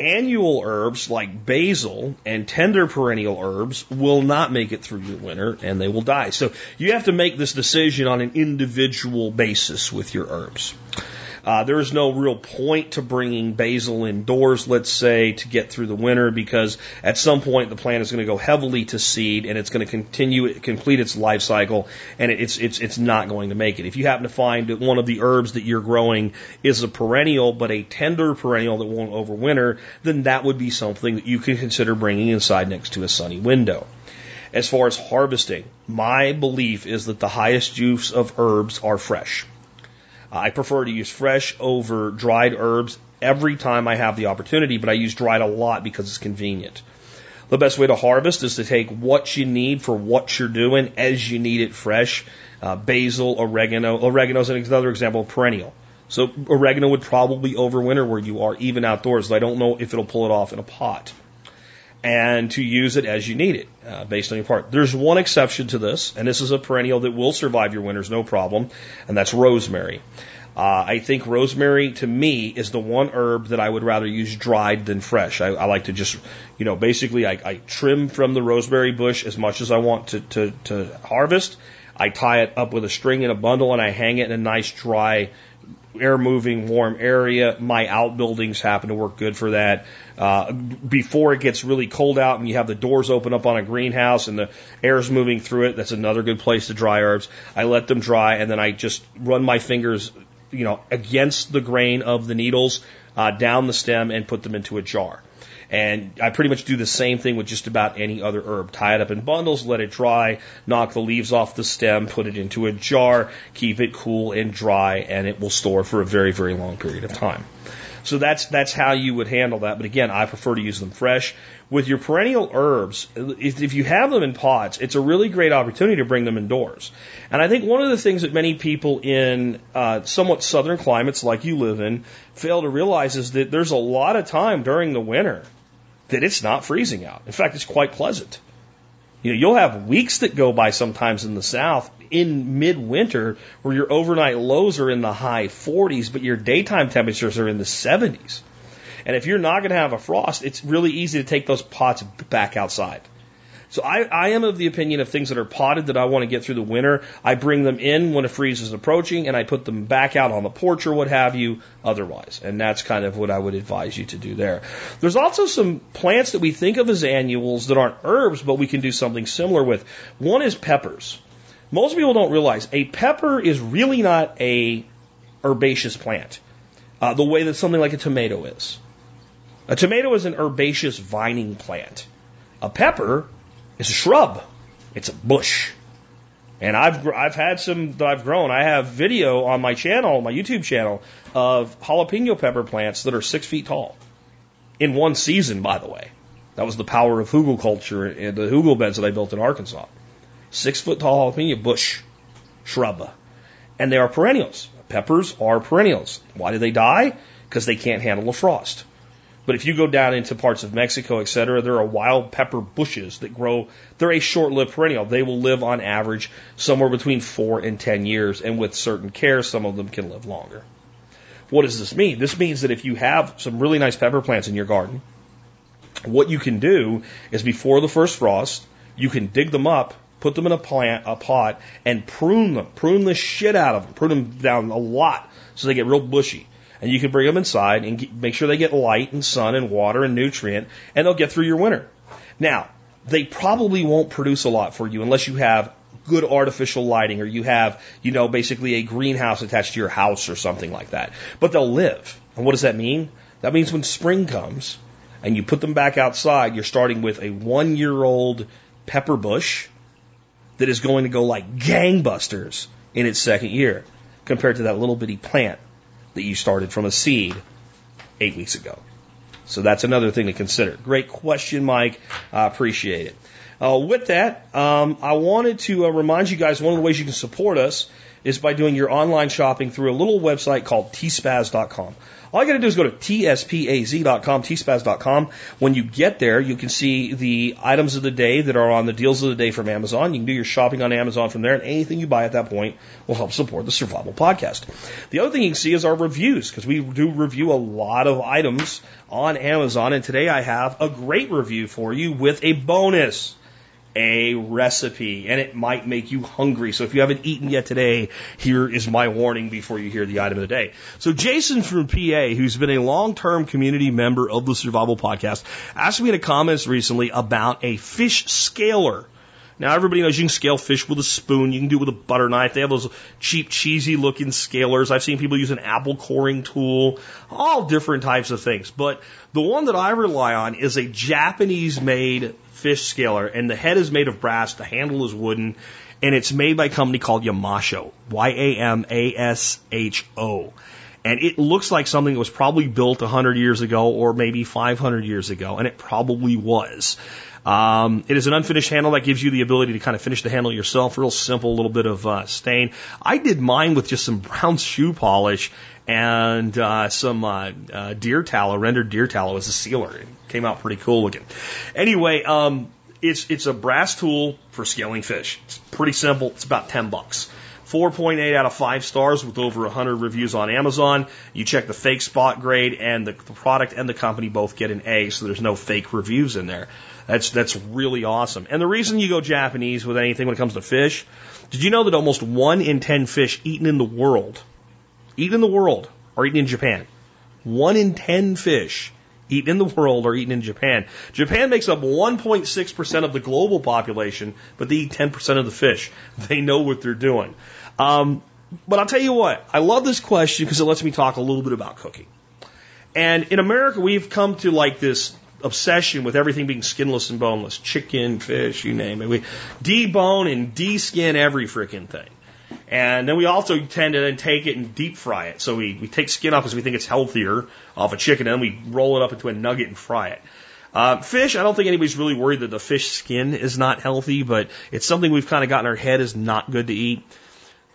Annual herbs like basil and tender perennial herbs will not make it through your winter and they will die. So you have to make this decision on an individual basis with your herbs. Uh, there is no real point to bringing basil indoors, let's say, to get through the winter because at some point the plant is going to go heavily to seed and it's going to continue, complete its life cycle and it's, it's, it's not going to make it. If you happen to find that one of the herbs that you're growing is a perennial, but a tender perennial that won't overwinter, then that would be something that you can consider bringing inside next to a sunny window. As far as harvesting, my belief is that the highest use of herbs are fresh. I prefer to use fresh over dried herbs every time I have the opportunity, but I use dried a lot because it's convenient. The best way to harvest is to take what you need for what you're doing as you need it fresh. Uh, basil, oregano. Oregano is another example of perennial. So oregano would probably overwinter where you are, even outdoors. I don't know if it'll pull it off in a pot and to use it as you need it uh, based on your part. There's one exception to this, and this is a perennial that will survive your winters no problem, and that's rosemary. Uh, I think rosemary to me is the one herb that I would rather use dried than fresh. I, I like to just, you know, basically I, I trim from the rosemary bush as much as I want to, to, to harvest. I tie it up with a string in a bundle and I hang it in a nice dry air moving warm area. My outbuildings happen to work good for that. Uh, before it gets really cold out and you have the doors open up on a greenhouse and the air's moving through it, that's another good place to dry herbs. I let them dry and then I just run my fingers, you know, against the grain of the needles, uh, down the stem and put them into a jar. And I pretty much do the same thing with just about any other herb. Tie it up in bundles, let it dry, knock the leaves off the stem, put it into a jar, keep it cool and dry, and it will store for a very, very long period of time. So that's that's how you would handle that. But again, I prefer to use them fresh. With your perennial herbs, if you have them in pots, it's a really great opportunity to bring them indoors. And I think one of the things that many people in uh, somewhat southern climates like you live in fail to realize is that there's a lot of time during the winter that it's not freezing out. In fact, it's quite pleasant. You know, you'll have weeks that go by sometimes in the South in midwinter where your overnight lows are in the high 40s, but your daytime temperatures are in the 70s. And if you're not going to have a frost, it's really easy to take those pots back outside. So I, I am of the opinion of things that are potted that I want to get through the winter. I bring them in when a freeze is approaching and I put them back out on the porch or what have you otherwise. And that's kind of what I would advise you to do there. There's also some plants that we think of as annuals that aren't herbs, but we can do something similar with. One is peppers. Most people don't realize a pepper is really not a herbaceous plant, uh, the way that something like a tomato is. A tomato is an herbaceous vining plant. A pepper is a shrub. It's a bush. And I've I've had some that I've grown. I have video on my channel, my YouTube channel, of jalapeno pepper plants that are six feet tall. In one season, by the way. That was the power of hugelkultur and the hugel beds that I built in Arkansas. Six foot tall jalapeno bush, shrub. And they are perennials. Peppers are perennials. Why do they die? Because they can't handle the frost. But if you go down into parts of Mexico, et cetera, there are wild pepper bushes that grow. They're a short-lived perennial. They will live on average somewhere between four and ten years, and with certain care, some of them can live longer. What does this mean? This means that if you have some really nice pepper plants in your garden, what you can do is before the first frost, you can dig them up, put them in a plant, a pot, and prune them. Prune the shit out of them. Prune them down a lot so they get real bushy and you can bring them inside and get, make sure they get light and sun and water and nutrient, and they'll get through your winter. Now, they probably won't produce a lot for you unless you have good artificial lighting or you have, you know, basically a greenhouse attached to your house or something like that. But they'll live. And what does that mean? That means when spring comes and you put them back outside, you're starting with a one year old pepper bush that is going to go like gangbusters in its second year compared to that little bitty plant that you started from a seed eight weeks ago. So that's another thing to consider. Great question, Mike. I appreciate it. Uh, with that, um, I wanted to uh, remind you guys one of the ways you can support us is by doing your online shopping through a little website called tspaz.com. All you got to do is go to tspaz.com, tspaz.com. When you get there, you can see the items of the day that are on the deals of the day from Amazon. You can do your shopping on Amazon from there, and anything you buy at that point will help support the Survival Podcast. The other thing you can see is our reviews, because we do review a lot of items on Amazon, and today I have a great review for you with a bonus a recipe and it might make you hungry. So if you haven't eaten yet today, here is my warning before you hear the item of the day. So Jason from PA, who's been a long-term community member of the Survival Podcast, asked me in the comments recently about a fish scaler. Now everybody knows you can scale fish with a spoon, you can do it with a butter knife. They have those cheap, cheesy looking scalers. I've seen people use an apple coring tool, all different types of things. But the one that I rely on is a Japanese made fish scaler, and the head is made of brass, the handle is wooden, and it's made by a company called Yamasho, Y-A-M-A-S-H-O. And it looks like something that was probably built 100 years ago or maybe 500 years ago, and it probably was. Um, it is an unfinished handle that gives you the ability to kind of finish the handle yourself. Real simple, little bit of uh, stain. I did mine with just some brown [laughs] shoe polish and uh, some uh, uh, deer tallow, rendered deer tallow as a sealer. It came out pretty cool looking. Anyway, um, it's it's a brass tool for scaling fish. It's pretty simple. It's about ten bucks. 4.8 out of 5 stars with over 100 reviews on Amazon. You check the Fakespot grade and the, the product and the company both get an A, so there's no fake reviews in there. That's, that's really awesome. And the reason you go Japanese with anything when it comes to fish, did you know that almost 1 in 10 fish eaten in the world, eaten in the world, are eaten in Japan? 1 in 10 fish eaten in the world are eaten in Japan. Japan makes up 1.6% of the global population, but they eat 10% of the fish. [laughs] They know what they're doing. Um, but I'll tell you what, I love this question because it lets me talk a little bit about cooking. And in America, we've come to like this obsession with everything being skinless and boneless chicken, fish, you name it. We debone and de-skin every freaking thing. And then we also tend to then take it and deep fry it. So we, we take skin off because we think it's healthier off a chicken, and then we roll it up into a nugget and fry it. Uh, fish, I don't think anybody's really worried that the fish skin is not healthy, but it's something we've kind of gotten our head is not good to eat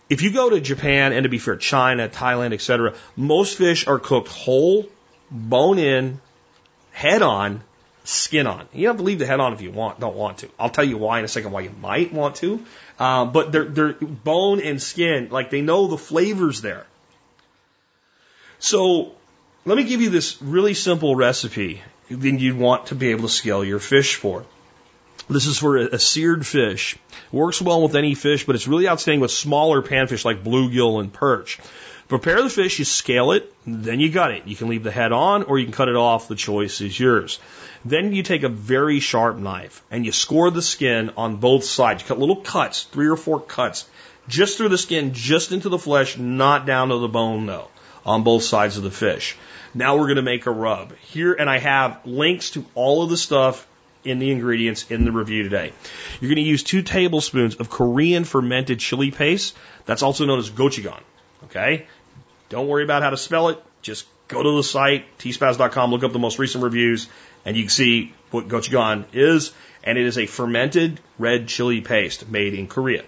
if you go to Japan and to be fair, China, Thailand, etc., most fish are cooked whole, bone in, head on, skin on. You don't have to leave the head on if you want, don't want to. I'll tell you why in a second why you might want to. Uh, but they're, bone and skin, like they know the flavors there. So let me give you this really simple recipe that you'd want to be able to scale your fish for. This is for a, a seared fish. Works well with any fish, but it's really outstanding with smaller panfish like bluegill and perch. Prepare the fish, you scale it, then you gut it. You can leave the head on or you can cut it off. The choice is yours. Then you take a very sharp knife and you score the skin on both sides. You cut little cuts, three or four cuts, just through the skin, just into the flesh, not down to the bone though, on both sides of the fish. Now we're going to make a rub. Here, and I have links to all of the stuff in the ingredients in the review today. You're going to use two tablespoons of Korean fermented chili paste. That's also known as gochujang. Okay? Don't worry about how to spell it. Just go to the site, tspaz.com, look up the most recent reviews, and you can see what gochujang is. And it is a fermented red chili paste made in Korea.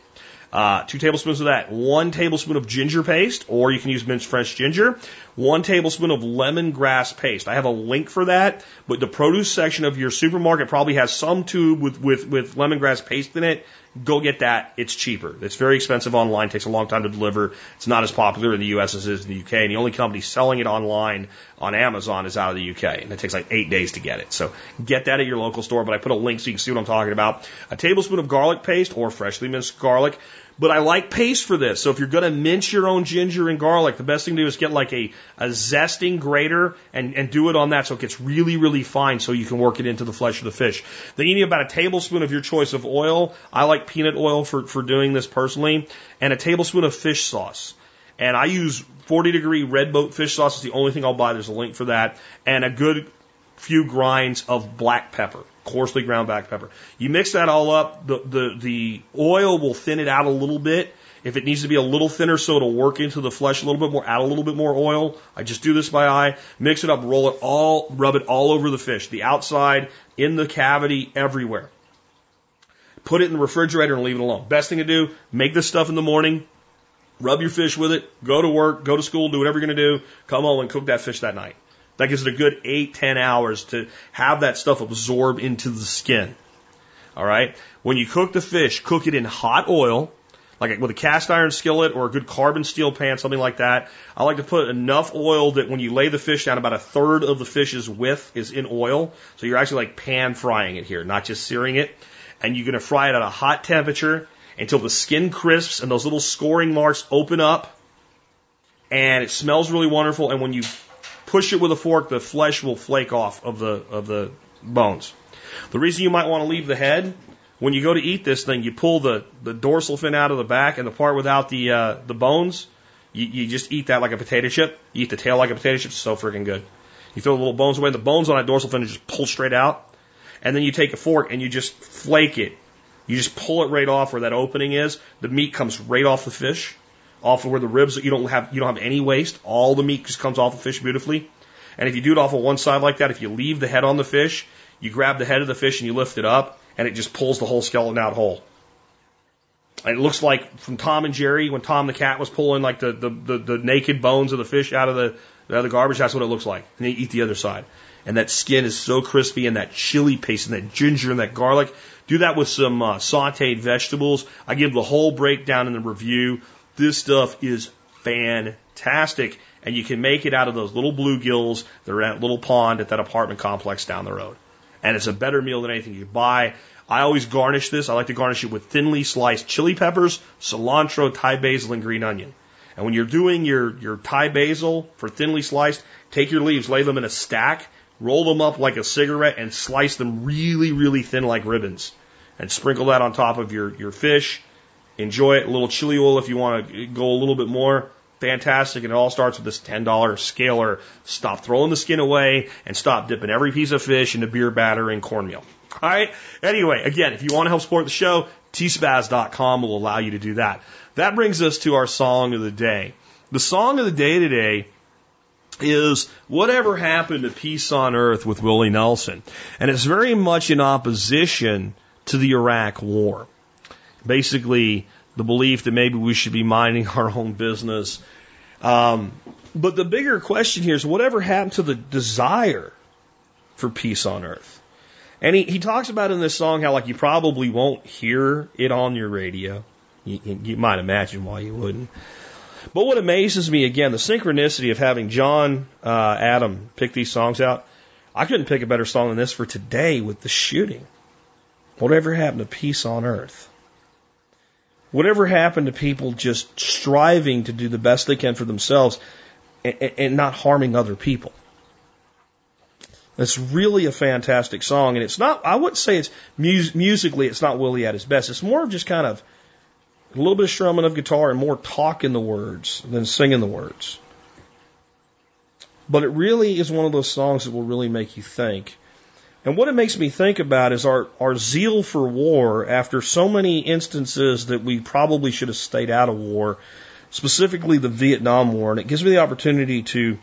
Uh, two tablespoons of that. One tablespoon of ginger paste, or you can use minced fresh ginger. One tablespoon of lemongrass paste. I have a link for that, but the produce section of your supermarket probably has some tube with, with, with lemongrass paste in it. Go get that. It's cheaper. It's very expensive online. Takes a long time to deliver. It's not as popular in the US as it is in the UK. And the only company selling it online on Amazon is out of the UK. And it takes like eight days to get it. So get that at your local store. But I put a link so you can see what I'm talking about. A tablespoon of garlic paste or freshly minced garlic. But I like paste for this. So if you're going to mince your own ginger and garlic, the best thing to do is get like a, a zesting grater and, and do it on that so it gets really, really fine so you can work it into the flesh of the fish. Then you need about a tablespoon of your choice of oil. I like peanut oil for, for doing this personally. And a tablespoon of fish sauce. And I use 40 degree red boat fish sauce. It's the only thing I'll buy. There's a link for that. And a good few grinds of black pepper coarsely ground black pepper. You mix that all up. The, the, the oil will thin it out a little bit. If it needs to be a little thinner so it'll work into the flesh a little bit more, add a little bit more oil. I just do this by eye. Mix it up, roll it all, rub it all over the fish, the outside, in the cavity, everywhere. Put it in the refrigerator and leave it alone. Best thing to do, make this stuff in the morning, rub your fish with it, go to work, go to school, do whatever you're going to do, come home and cook that fish that night. That gives it a good eight, ten hours to have that stuff absorb into the skin. All right. When you cook the fish, cook it in hot oil, like with a cast iron skillet or a good carbon steel pan, something like that. I like to put enough oil that when you lay the fish down, about a third of the fish's width is in oil. So you're actually like pan frying it here, not just searing it. And you're going to fry it at a hot temperature until the skin crisps and those little scoring marks open up. And it smells really wonderful. And when you push it with a fork, the flesh will flake off of the of the bones. The reason you might want to leave the head when you go to eat this thing, you pull the, the dorsal fin out of the back and the part without the uh, the bones. You, you just eat that like a potato chip. You eat the tail like a potato chip. It's so freaking good. You throw the little bones away. The bones on that dorsal fin just pull straight out. And then you take a fork and you just flake it. You just pull it right off where that opening is. The meat comes right off the fish off of where the ribs you don't have you don't have any waste. All the meat just comes off the fish beautifully. And if you do it off of one side like that, if you leave the head on the fish, you grab the head of the fish and you lift it up, and it just pulls the whole skeleton out whole. And it looks like from Tom and Jerry when Tom the cat was pulling like the the, the, the naked bones of the fish out of the, the other garbage. That's what it looks like. And you eat the other side. And that skin is so crispy, and that chili paste, and that ginger, and that garlic. Do that with some uh, sauteed vegetables. I give the whole breakdown in the review. This stuff is fantastic. And you can make it out of those little bluegills that are at a little pond at that apartment complex down the road. And it's a better meal than anything you buy. I always garnish this. I like to garnish it with thinly sliced chili peppers, cilantro, Thai basil, and green onion. And when you're doing your, your Thai basil for thinly sliced, take your leaves, lay them in a stack, roll them up like a cigarette, and slice them really, really thin like ribbons. And sprinkle that on top of your, your fish Enjoy it. A little chili oil if you want to go a little bit more. Fantastic. And it all starts with this $10 scaler. Stop throwing the skin away and stop dipping every piece of fish into beer batter and cornmeal. All right. Anyway, again, if you want to help support the show, tspaz.com will allow you to do that. That brings us to our song of the day. The song of the day today is Whatever Happened to Peace on Earth with Willie Nelson. And it's very much in opposition to the Iraq War basically the belief that maybe we should be minding our own business. Um, but the bigger question here is whatever happened to the desire for peace on earth? And he, he talks about in this song how like you probably won't hear it on your radio. You, you might imagine why you wouldn't. But what amazes me again, the synchronicity of having John uh, Adam pick these songs out. I couldn't pick a better song than this for today with the shooting. Whatever happened to peace on earth? Whatever happened to people just striving to do the best they can for themselves and, and not harming other people? It's really a fantastic song, and it's not. I wouldn't say it's mus- musically. It's not Willie at his best. It's more of just kind of a little bit of strumming of guitar and more talk in the words than singing the words. But it really is one of those songs that will really make you think. And what it makes me think about is our, our zeal for war after so many instances that we probably should have stayed out of war, specifically the Vietnam War. And it gives me the opportunity to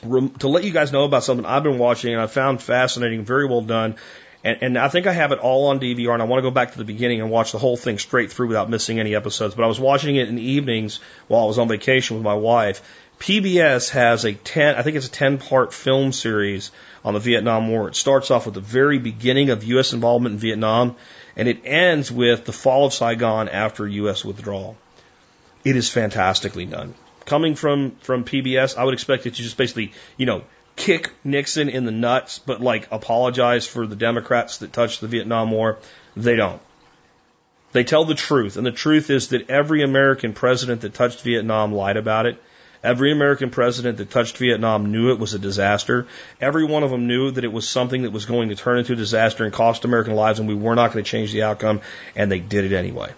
to let you guys know about something I've been watching and I found fascinating, very well done. And, and I think I have it all on DVR, and I want to go back to the beginning and watch the whole thing straight through without missing any episodes. But I was watching it in the evenings while I was on vacation with my wife. PBS has a 10, I think it's a 10 part film series on the Vietnam War. It starts off with the very beginning of U.S. involvement in Vietnam, and it ends with the fall of Saigon after U.S. withdrawal. It is fantastically done coming from from PBS, I would expect it to just basically, you know, kick Nixon in the nuts, but like apologize for the Democrats that touched the Vietnam War. They don't. They tell the truth, and the truth is that every American president that touched Vietnam lied about it. Every American president that touched Vietnam knew it was a disaster. Every one of them knew that it was something that was going to turn into a disaster and cost American lives, and we were not going to change the outcome, and they did it anyway.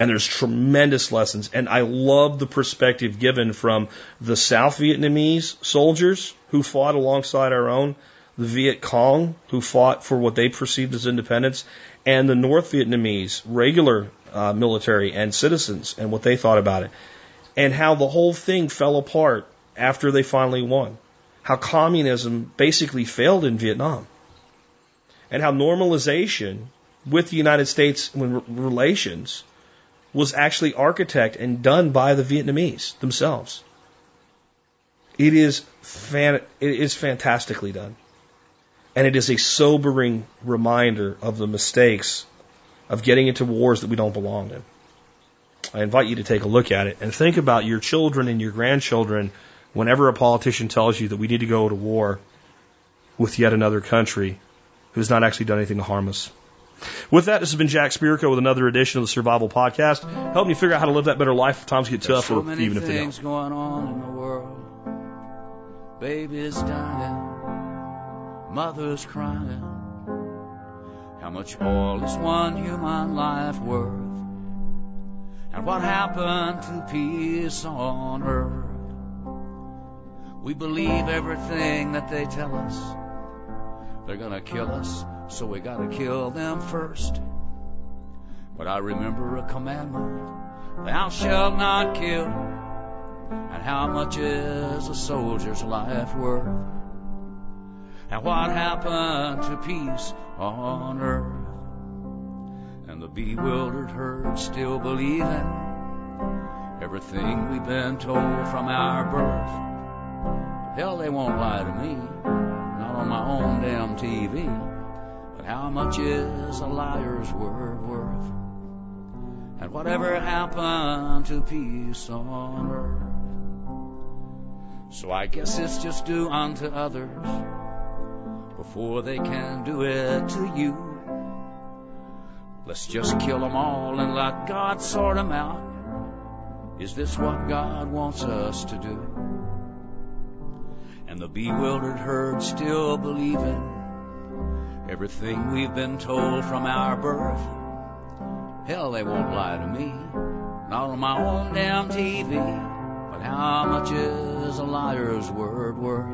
And there's tremendous lessons. And I love the perspective given from the South Vietnamese soldiers who fought alongside our own, the Viet Cong who fought for what they perceived as independence, and the North Vietnamese regular uh, military and citizens and what they thought about it. And how the whole thing fell apart after they finally won. How communism basically failed in Vietnam. And how normalization with the United States relations was actually architected and done by the Vietnamese themselves. It is fan, it is fantastically done. And it is a sobering reminder of the mistakes of getting into wars that we don't belong in. I invite you to take a look at it and think about your children and your grandchildren whenever a politician tells you that we need to go to war with yet another country who's not actually done anything to harm us. With that, this has been Jack Spirko with another edition of the Survival Podcast, helping you figure out how to live that better life if times get There's tough so or even if they things don't. going on in the world. Baby's dying, mother's crying. How much oil is one human life worth? And what happened to peace on earth? We believe everything that they tell us. They're gonna kill us, so we gotta kill them first. But I remember a commandment, thou shalt not kill. And how much is a soldier's life worth? And what happened to peace on earth? Bewildered herd still believing everything we've been told from our birth. Hell, they won't lie to me, not on my own damn TV. But how much is a liar's word worth? And whatever happened to peace on earth? So I guess it's just do unto others before they can do it to you. Let's just kill them all and let God sort them out. Is this what God wants us to do? And the bewildered herd still believing everything we've been told from our birth. Hell, they won't lie to me, not on my own damn TV. But how much is a liar's word worth?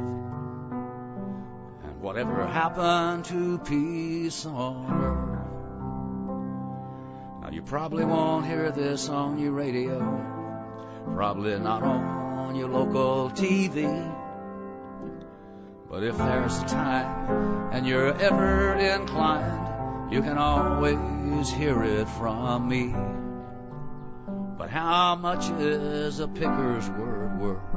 And whatever happened to peace on earth? You probably won't hear this on your radio, probably not on your local TV. But if there's a time and you're ever inclined, you can always hear it from me. But how much is a picker's word worth?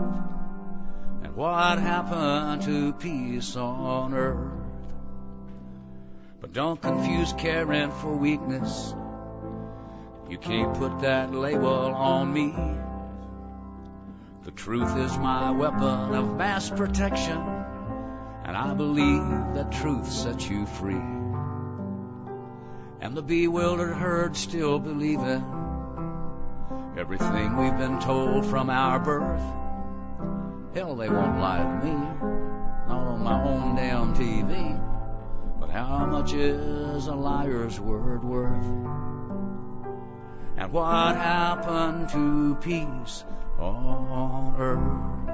And what happened to peace on earth? But don't confuse caring for weakness. You can't put that label on me. The truth is my weapon of mass protection, and I believe that truth sets you free. And the bewildered herd still believe it. Everything we've been told from our birth. Hell, they won't lie to me. Not on my own damn TV. But how much is a liar's word worth? And what happened to peace on earth?